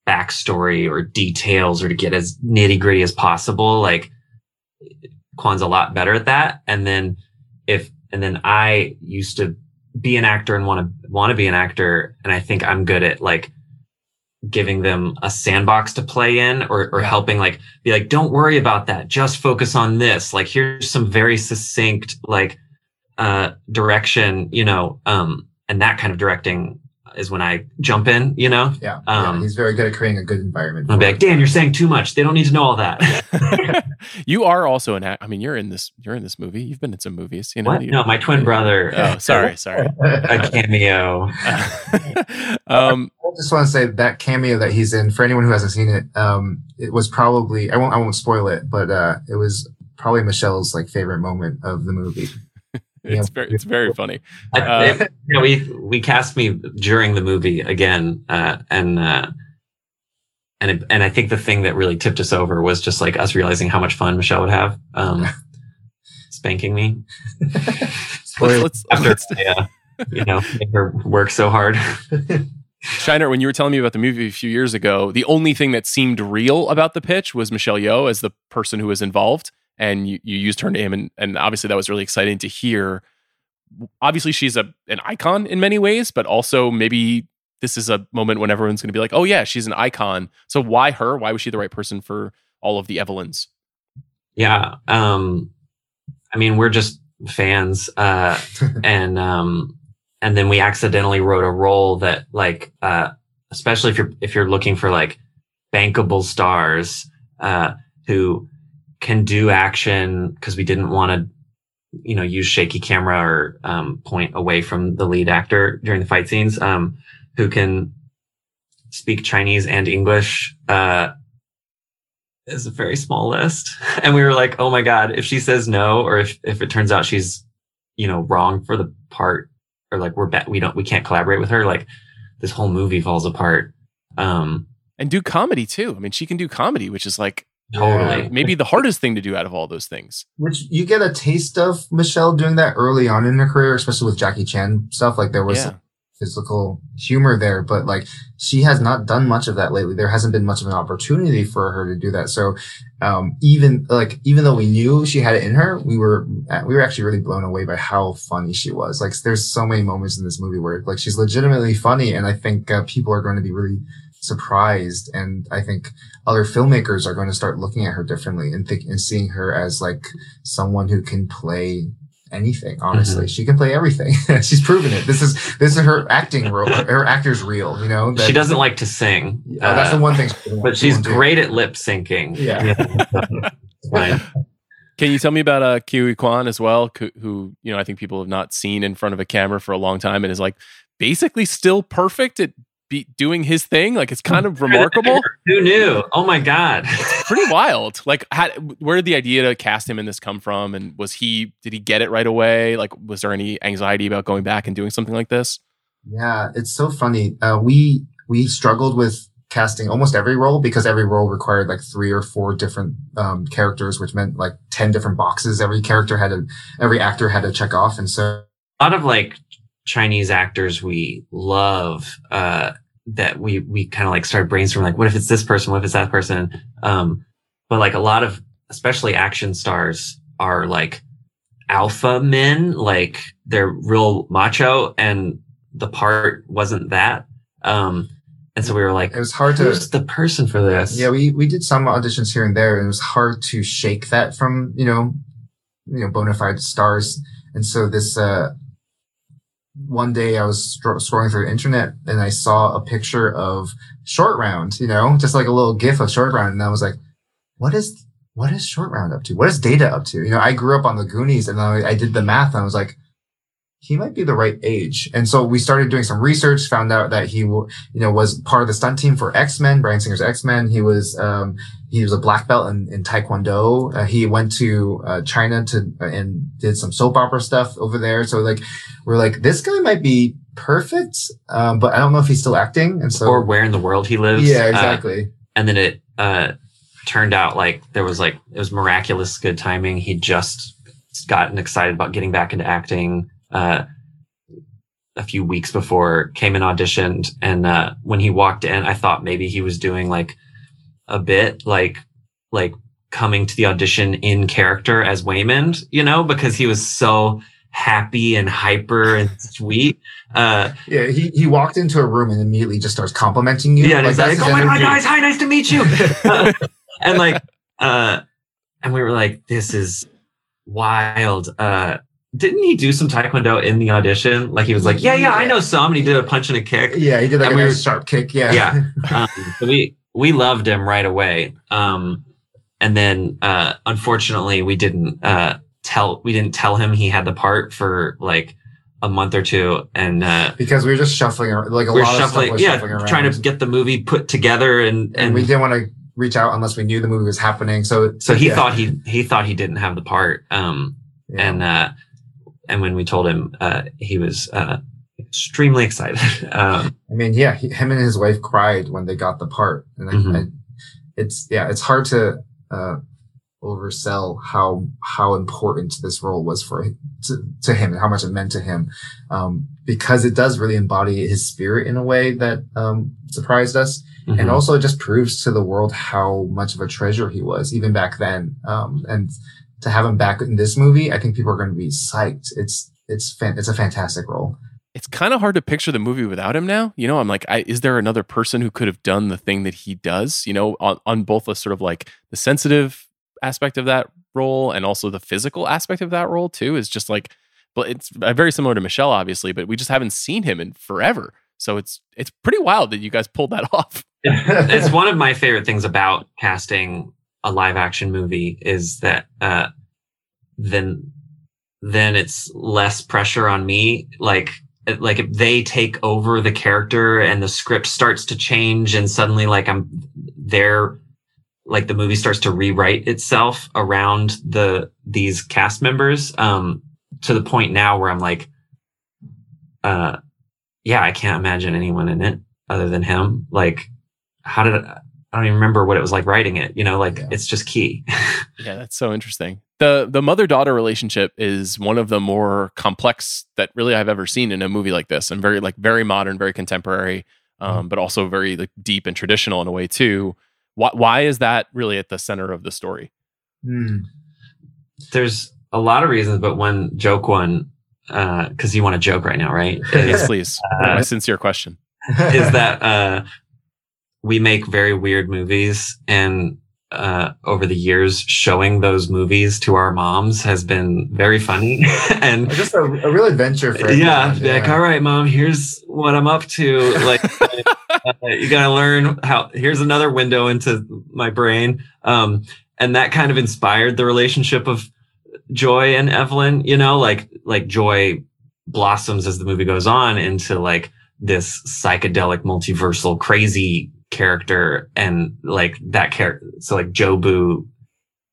backstory or details or to get as nitty gritty as possible, like Kwan's a lot better at that. And then if, and then I used to be an actor and want to want to be an actor and i think i'm good at like giving them a sandbox to play in or, or helping like be like don't worry about that. Just focus on this. Like here's some very succinct like uh direction you know um and that kind of directing is when i jump in you know yeah, Um, yeah he's very good at creating a good environment i'll be like it. dan you're saying too much they don't need to know all that [laughs] you are also an act. I mean, you're in this. You're in this movie. You've been in some movies. You know. what You- no my twin brother Oh, sorry, sorry. a cameo [laughs] um, I just want to say that cameo that he's in for anyone who hasn't seen it. Um, it was probably I won't I won't spoil it, but uh, it was probably Michelle's like favorite moment of the movie. It's very, it's very funny. I, Uh, it- you know, we we cast me during the movie again, uh, and uh, and it, and I think the thing that really tipped us over was just like us realizing how much fun Michelle would have um, [laughs] spanking me Let's, after let's- I, uh, [laughs] you know make her work so hard. [laughs] Scheinert, when you were telling me about the movie a few years ago, the only thing that seemed real about the pitch was Michelle Yeoh as the person who was involved, and you, you used her name, and, and obviously that was really exciting to hear. Obviously, she's a an icon in many ways, but also maybe this is a moment when everyone's going to be like, "Oh yeah, she's an icon." So why her? Why was she the right person for all of the Evelyns? Yeah, um, I mean we're just fans, uh, [laughs] and um, and then we accidentally wrote a role that like uh, especially if you're if you're looking for like bankable stars uh, who can do action because we didn't want to you know use shaky camera or um, point away from the lead actor during the fight scenes um, who can speak Chinese and English uh, is a very small list. [laughs] And we were like, oh my God, if she says no, or if, if it turns out she's, you know, wrong for the part, or like we're bet we don't we can't collaborate with her, like this whole movie falls apart. Um And do comedy too. I mean, she can do comedy, which is like totally. Yeah. maybe the hardest thing to do out of all those things. Which you get a taste of Michelle doing that early on in her career, especially with Jackie Chan stuff. Like there was Yeah. physical humor there, but like she has not done much of that lately. There hasn't been much of an opportunity for her to do that. So, um, even like, even though we knew she had it in her, we were, we were actually really blown away by how funny she was. Like there's so many moments in this movie where like she's legitimately funny. And I think uh, people are going to be really surprised. And I think other filmmakers are going to start looking at her differently and think and seeing her as like someone who can play anything honestly she can play everything [laughs] she's proven it this is this is her acting role her actor's real you know she doesn't like to sing. Yeah, that's uh, the one thing she but she's won't do. great at lip syncing. Yeah. [laughs] Can you tell me about uh, Ke Huy Quan as well, who, who you know I think people have not seen in front of a camera for a long time and is like basically still perfect at be doing his thing. Like it's kind of remarkable. Who knew? Oh my god, pretty wild. Like, how, where did the idea to cast him in this come from? And was he did he get it right away? Like, was there any anxiety about going back and doing something like this? Yeah, it's so funny. Uh, we we struggled with casting almost every role because every role required like three or four different um, characters, which meant like ten different boxes. Every character had a every actor had to check off, and so a lot of like Chinese actors we love uh, that we we kind of like started brainstorming like what if it's this person what if it's that person? Um, but like a lot of especially action stars are like alpha men like they're real macho and the part wasn't that. Um, and so we were like it was hard to the person for this? Yeah we we did some auditions here and there and it was hard to shake that from you know you know bona fide stars. And so this uh one day I was scrolling through the internet and I saw a picture of Short Round, you know, just like a little gif of Short Round. And I was like, what is, what is Short Round up to? What is Data up to? You know, I grew up on the Goonies and I, I did the math and I was like, he might be the right age. And so we started doing some research, found out that he, you know, was part of the stunt team for X-Men, Bryan Singer's X-Men. He was, um, he was a black belt in, in Taekwondo. Uh, he went to uh, China to, uh, and did some soap opera stuff over there. So like, we're like, this guy might be perfect. Um, but I don't know if he's still acting. And so, or where in the world he lives. Yeah, exactly. Uh, and then it, uh, turned out like there was like, it was miraculous good timing. He just gotten excited about getting back into acting uh, a few weeks before came and auditioned. And uh, when he walked in i thought maybe he was doing like a bit like like coming to the audition in character as waymond you know because he was so happy and hyper and [laughs] sweet. Uh, yeah he, he walked into a room and immediately just starts complimenting you. Yeah like, like oh my god guys hi nice to meet you. [laughs] And like uh and we were like this is wild. Uh didn't he do some taekwondo in the audition? Like he was like, yeah, yeah, I know some. And he did a punch and a kick. Yeah, he did like and a we nice sharp kick. Yeah, yeah. [laughs] Um, so we we loved him right away. Um, and then uh, unfortunately, we didn't uh, tell we didn't tell him he had the part for like a month or two, and uh, because we were just shuffling around, like a we lot shuffling, of yeah, shuffling trying to get the movie put together, and and, and we didn't want to reach out unless we knew the movie was happening. So so he yeah. thought he he thought he didn't have the part. Um, yeah. and uh, and when we told him, uh, he was uh, extremely excited. [laughs] um, I mean, yeah, he, him and his wife cried when they got the part, and mm-hmm. I, I, it's yeah, it's hard to uh, oversell how how important this role was for to, to him and how much it meant to him, um, because it does really embody his spirit in a way that um, surprised us. Mm-hmm. And also, it just proves to the world how much of a treasure he was, even back then. Um, and to have him back in this movie, I think people are going to be psyched. It's it's fan- it's a fantastic role. It's kind of hard to picture the movie without him now. You know, I'm like, I, is there another person who could have done the thing that he does? You know, on, on both the sort of like the sensitive aspect of that role and also the physical aspect of that role too. Is just like, but it's uh, very similar to Michelle, obviously, but we just haven't seen him in forever. So it's it's pretty wild that you guys pulled that [laughs] off. [laughs] it's [laughs] one of my favorite things about casting a live action movie is that uh, then then it's less pressure on me. Like like if they take over the character and the script starts to change and suddenly like I'm there like the movie starts to rewrite itself around the these cast members um to the point now where I'm like uh yeah I can't imagine anyone in it other than him like how did I, I don't even remember what it was like writing it. You know, like yeah. it's just Ke. [laughs] yeah, that's so interesting. The the mother daughter relationship is one of the more complex that really I've ever seen in a movie like this, and very like very modern, very contemporary, um, mm but also very like deep and traditional in a way too. Why why is that really at the center of the story? Mm. There's a lot of reasons, but one joke one because uh, you want to joke right now, right? [laughs] yes, please. Uh, My sincere question [laughs] is that uh, we make very weird movies and uh, over the years showing those movies to our moms has been very funny [laughs] and just a, a real adventure for yeah, yeah. like all right mom here's what i'm up to like [laughs] uh, you gotta learn how here's another window into my brain um, and that kind of inspired the relationship of Joy and Evelyn. You know, like like Joy blossoms as the movie goes on into like this psychedelic multiversal crazy character and like that character so like Joe jobu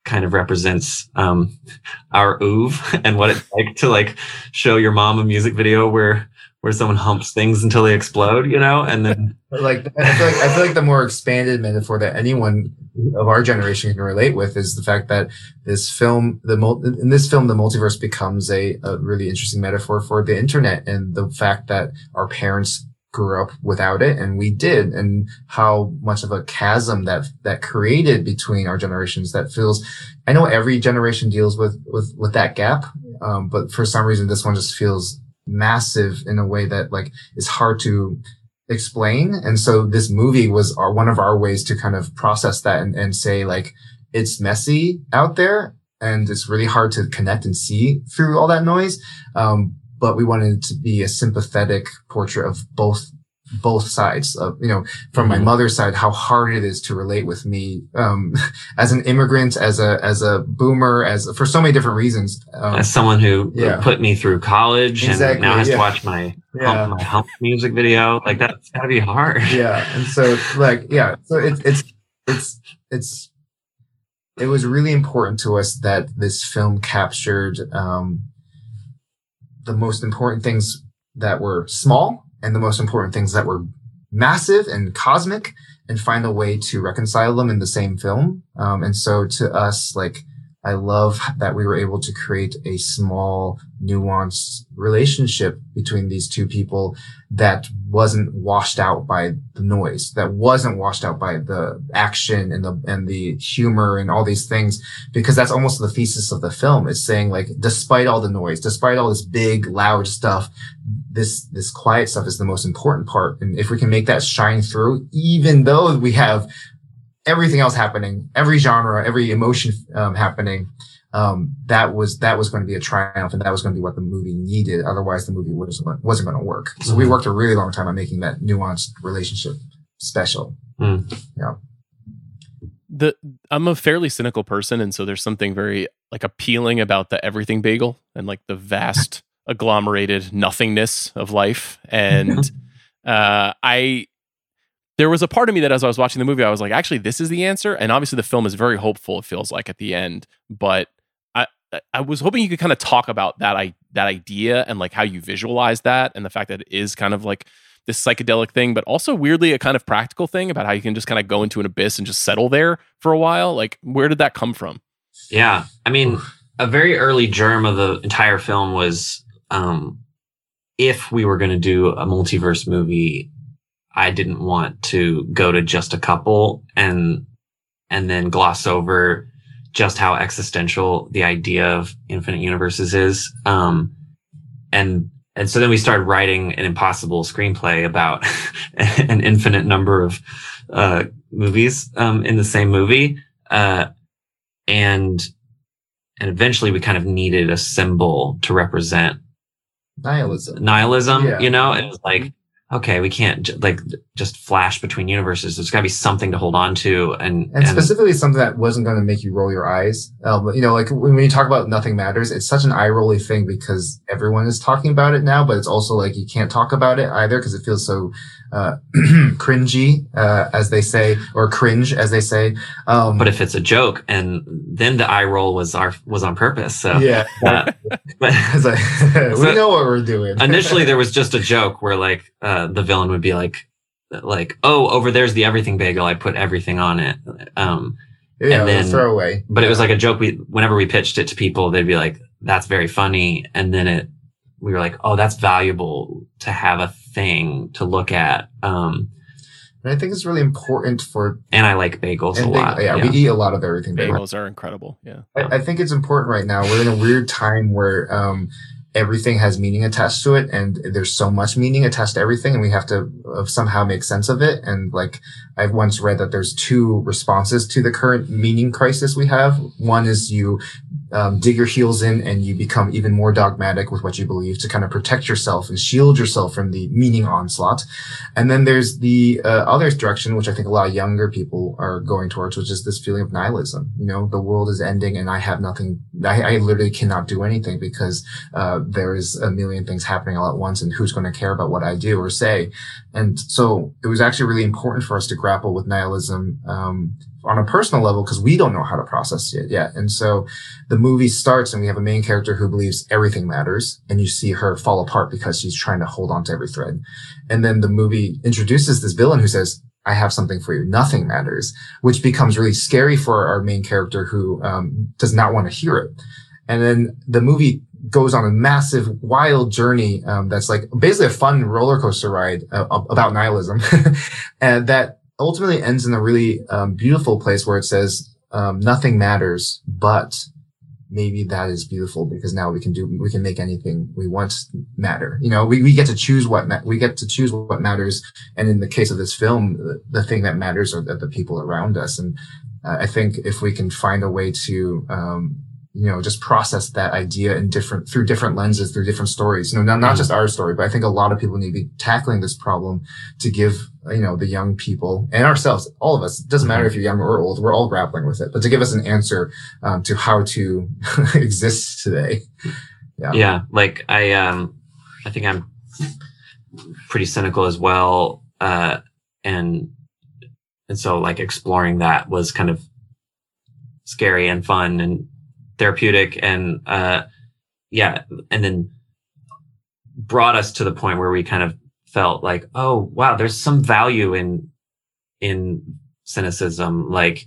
kind of represents um [laughs] our oov [laughs] and what it's like to like show your mom a music video where where someone humps things until they explode you know? And then [laughs] like I feel like I feel like the more expanded metaphor that anyone of our generation can relate with is the fact that this film, the mul- in this film, the multiverse becomes a, a really interesting metaphor for the internet and the fact that our parents grew up without it and we did and how much of a chasm that that created between our generations that feels i know every generation deals with with with that gap um, but for some reason this one just feels massive in a way that like is hard to explain. And so this movie was our, one of our ways to kind of process that and, and say like, it's messy out there and it's really hard to connect and see through all that noise. Um, but we wanted it to be a sympathetic portrait of both both sides of you know from my mm-hmm. mother's side how hard it is to relate with me um [laughs] as an immigrant as a as a boomer as for so many different reasons um, as someone who yeah. put me through college exactly, and now has yeah. to watch my yeah. hump, my hump music video like that's gotta be hard yeah and so like yeah so it's it's it's it's it was really important to us that this film captured um the most important things that were small and the most important things that were massive and cosmic and find a way to reconcile them in the same film. Um, and so to us, like, I love that we were able to create a small, nuanced relationship between these two people that wasn't washed out by the noise, that wasn't washed out by the action and the, and the humor and all these things, because that's almost the thesis of the film is saying like, despite all the noise, despite all this big, loud stuff, this, this quiet stuff is the most important part. And if we can make that shine through, even though we have everything else happening, every genre, every emotion um, happening, um, that was that was going to be a triumph, and that was going to be what the movie needed. Otherwise, the movie wasn't wasn't going to work. So mm-hmm. we worked a really long time on making that nuanced relationship special. Mm. Yeah. The I'm a fairly cynical person, and so there's something very like appealing about the everything bagel and like the vast [laughs] agglomerated nothingness of life. And [laughs] uh, I there was a part of me that as I was watching the movie, I was like, actually, this is the answer. And obviously, the film is very hopeful. It feels like at the end, but I I was hoping you could kind of talk about that I that idea and like how you visualize that and the fact that it is kind of like this psychedelic thing, but also weirdly a kind of practical thing about how you can just kind of go into an abyss and just settle there for a while. Like, where did that come from? Yeah, I mean, a very early germ of the entire film was um, if we were going to do a multiverse movie, I didn't want to go to just a couple and and then gloss over just how existential the idea of infinite universes is. Um, and and so then we started writing an impossible screenplay about [laughs] an infinite number of uh, movies um, in the same movie, uh, and and eventually we kind of needed a symbol to represent nihilism. Nihilism, yeah. you know, it was like okay, we can't j- like just flash between universes. There's got to be something to hold on to, and, and, and specifically something that wasn't going to make you roll your eyes. Um, you know, like when, when you talk about nothing matters, it's such an eye rolly thing because everyone is talking about it now, but it's also like you can't talk about it either because it feels so uh, [clears throat] cringy, uh, as they say, or cringe, as they say. Um, but if it's a joke, and then the eye roll was our was on purpose. So yeah, [laughs] uh, but [laughs] like, [laughs] we so know what we're doing. initially, there was just a joke where like uh, the villain would be like, like, oh, over there's the everything bagel. I put everything on it. Um, yeah, and then throwaway. But yeah. it was like a joke. We whenever we pitched it to people, they'd be like, "That's very funny," and then it we were like, oh, that's valuable to have a thing to look at. Um, and I think it's really important for. And I like bagels a lot. Yeah, yeah, we eat a lot of everything. Bagels are incredible. Yeah. I, I, think it's important right now. We're in a weird time where um, everything has meaning attached to it and there's so much meaning attached to everything and we have to uh, somehow make sense of it and like i've once read that there's two responses to the current meaning crisis we have one is you um, dig your heels in and you become even more dogmatic with what you believe to kind of protect yourself and shield yourself from the meaning onslaught. And then there's the uh, other direction, which I think a lot of younger people are going towards, which is this feeling of nihilism. You know, the world is ending and I have nothing. I, I literally cannot do anything because uh, there is a million things happening all at once, and who's going to care about what I do or say? And so it was actually really important for us to grapple with nihilism. Um, on a personal level because we don't know how to process it yet. And so the movie starts and we have a main character who believes everything matters and you see her fall apart because she's trying to hold on to every thread. And then the movie introduces this villain who says, I have something for you. Nothing matters, which becomes really scary for our main character who um, does not want to hear it. And then the movie goes on a massive, wild journey um, that's like basically a fun roller coaster ride uh, about nihilism, [laughs] and that ultimately ends in a really um, beautiful place where it says um, nothing matters, but maybe that is beautiful because now we can do we can make anything we want matter. You know, we, we get to choose what ma- we get to choose what matters, and in the case of this film, the, the thing that matters are the, the people around us. And uh, I think if we can find a way to um, you know, just process that idea in different, through different lenses, through different stories. You know, not, not mm. just our story, but I think a lot of people need to be tackling this problem to give, you know, the young people and ourselves, all of us, it doesn't matter mm-hmm. if you're young or old, we're all grappling with it, but to give us an answer, um, to how to [laughs] exist today. Yeah. Yeah. Like I, um, I think I'm pretty cynical as well. Uh, and, and so like exploring that was kind of scary and fun and therapeutic and uh yeah and then brought us to the point where we kind of felt like oh wow there's some value in in cynicism like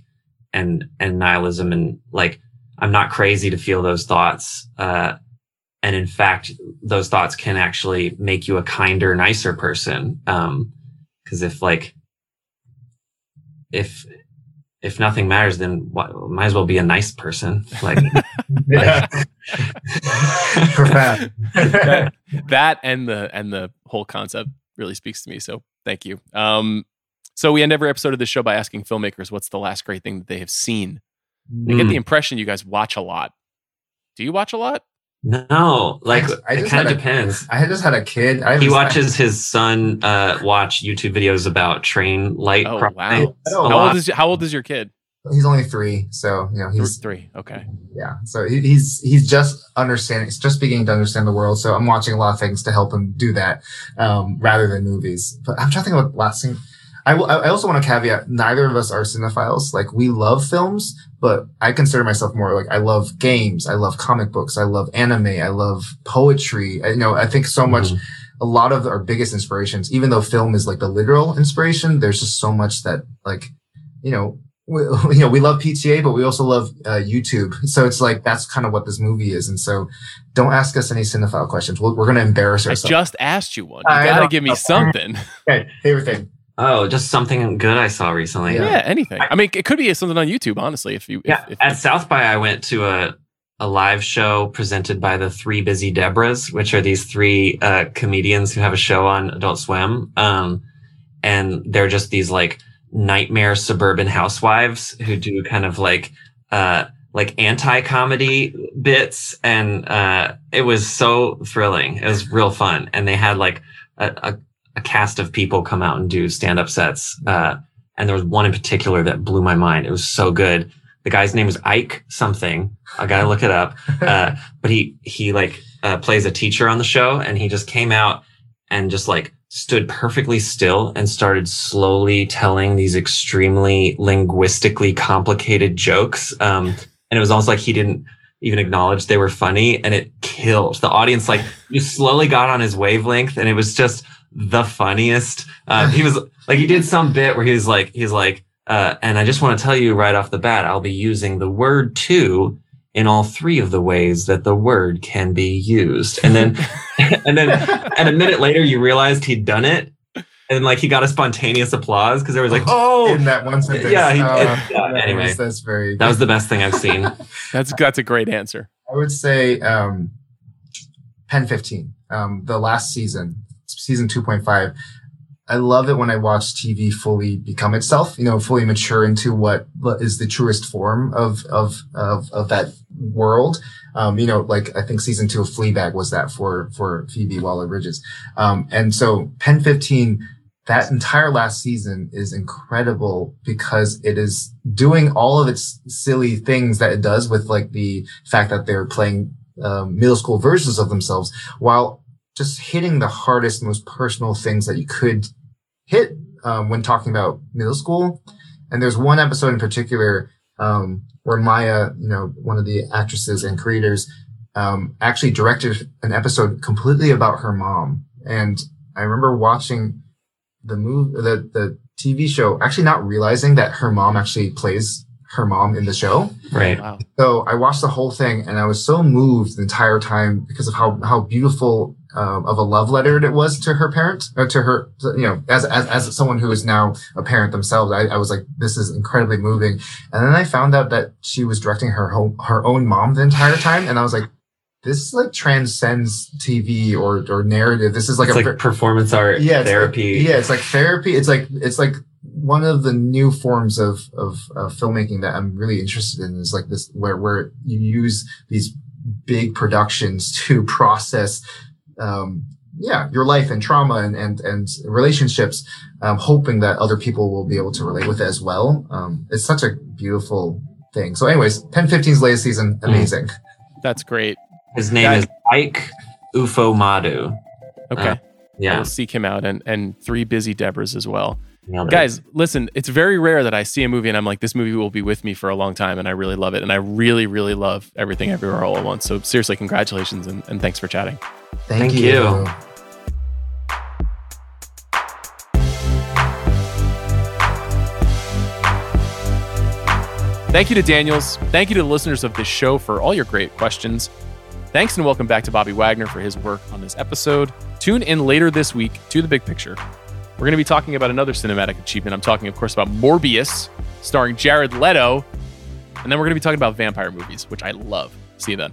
and and nihilism and like i'm not crazy to feel those thoughts uh and in fact those thoughts can actually make you a kinder nicer person um because if like if if nothing matters, then what, might as well be a nice person. Like, [laughs] [laughs] that, that and the and the whole concept really speaks to me. So thank you. Um, so we end every episode of the show by asking filmmakers what's the last great thing that they have seen. Mm. I get the hmm. impression you guys watch a lot. Do you watch a lot? No, like I, I it kind of depends. I just had a kid. I he watches his son uh, watch YouTube videos about train light. Oh wow! How old is how old is your kid? He's only three, so you know he's three. Okay. Yeah, so he, he's he's just understanding. He's just beginning to understand the world. So I'm watching a lot of things to help him do that, um, rather than movies. But I'm trying to think about last thing. I, will, I also want to caveat: neither of us are cinephiles. Like we love films, but I consider myself more like I love games, I love comic books, I love anime, I love poetry. I, you know, I think so much. Mm-hmm. A lot of our biggest inspirations, even though film is like the literal inspiration, there's just so much that like, you know, we, [laughs] you know, we love PTA, but we also love uh, YouTube. So it's like that's kind of what this movie is. And so, don't ask us any cinephile questions. we we are going to embarrass ourselves. I just asked you one. You got to give me something. Okay, favorite thing. Oh, just something good I saw recently. Yeah, yeah anything. I, I, mean, it could be something on YouTube, honestly. If you, yeah, if, if, at South by, I went to a a live show presented by the Three Busy Debras, which are these three uh, comedians who have a show on Adult Swim, um, and they're just these like nightmare suburban housewives who do kind of like uh, like anti-comedy bits, and uh, it was so thrilling. It was real fun, and they had like a, a a cast of people come out and do stand up sets. Uh, and there was one in particular that blew my mind. It was so good. The guy's name is Ike something. I gotta look it up. [laughs] Uh, but he, he like, uh, plays a teacher on the show and he just came out and just like stood perfectly still and started slowly telling these extremely linguistically complicated jokes. Um, and it was almost like he didn't even acknowledge they were funny and it killed the audience. Like you slowly got on his wavelength and it was just, the funniest. Uh, he was like, he did some bit where he was like, he's like, uh, and I just want to tell you right off the bat, I'll be using the word to in all three of the ways that the word can be used. And then, [laughs] and then, and a minute later, you realized he'd done it. And like he got a spontaneous applause because there was like, oh, in that one sentence. Yeah. He, uh, yeah anyway, that's very. That was the best thing I've seen. [laughs] that's that's a great answer. I would say um, Pen 15, um, the last season season 2.5. I love it when I watch TV fully become itself, you know, fully mature into what is the truest form of, of, of, of that world. Um, you know, like I think season two of Fleabag was that for for Phoebe Waller-Bridges. Um, and so Pen 15 that entire last season is incredible because it is doing all of its silly things that it does with like the fact that they're playing um, middle school versions of themselves while just hitting the hardest, most personal things that you could hit um, when talking about middle school. And there's one episode in particular um, where Maya, you know, one of the actresses and creators, um, actually directed an episode completely about her mom. And I remember watching the move, the the TV show, actually not realizing that her mom actually plays her mom in the show. Right. Wow. So I watched the whole thing and I was so moved the entire time because of how, how beautiful um, of a love letter it was to her parent, or to her, you know, as, as, as someone who is now a parent themselves. I, I was like, this is incredibly moving. And then I found out that she was directing her home, her own mom the entire time. And I was like, this like transcends TV or, or narrative. This is like It's a, like performance art yeah, therapy. Like, yeah, it's like therapy. It's like it's like one of the new forms of of uh, filmmaking that I'm really interested in is like this where where you use these big productions to [laughs] process um yeah your life and trauma and and, and relationships um, hoping that other people will be able to relate with it as well um it's such a beautiful thing so anyways PEN15's latest season amazing That's great. His name That- is Ike Ufomadu. Okay. Uh, Yeah. We'll seek him out and and three busy Debras as well. nailed. Guys, listen, it's very rare that I see a movie and I'm like, this movie will be with me for a long time and I really love it. And I really, really love everything everywhere all at once. So seriously, congratulations and, and thanks for chatting. Thank, Thank you. you. Thank you to Daniels. Thank you to the listeners of this show for all your great questions. Thanks and welcome back to Bobby Wagner for his work on this episode. Tune in later this week to the big picture. We're going to be talking about another cinematic achievement. I'm talking, of course, about Morbius, starring Jared Leto. And then we're going to be talking about vampire movies, which I love. See you then.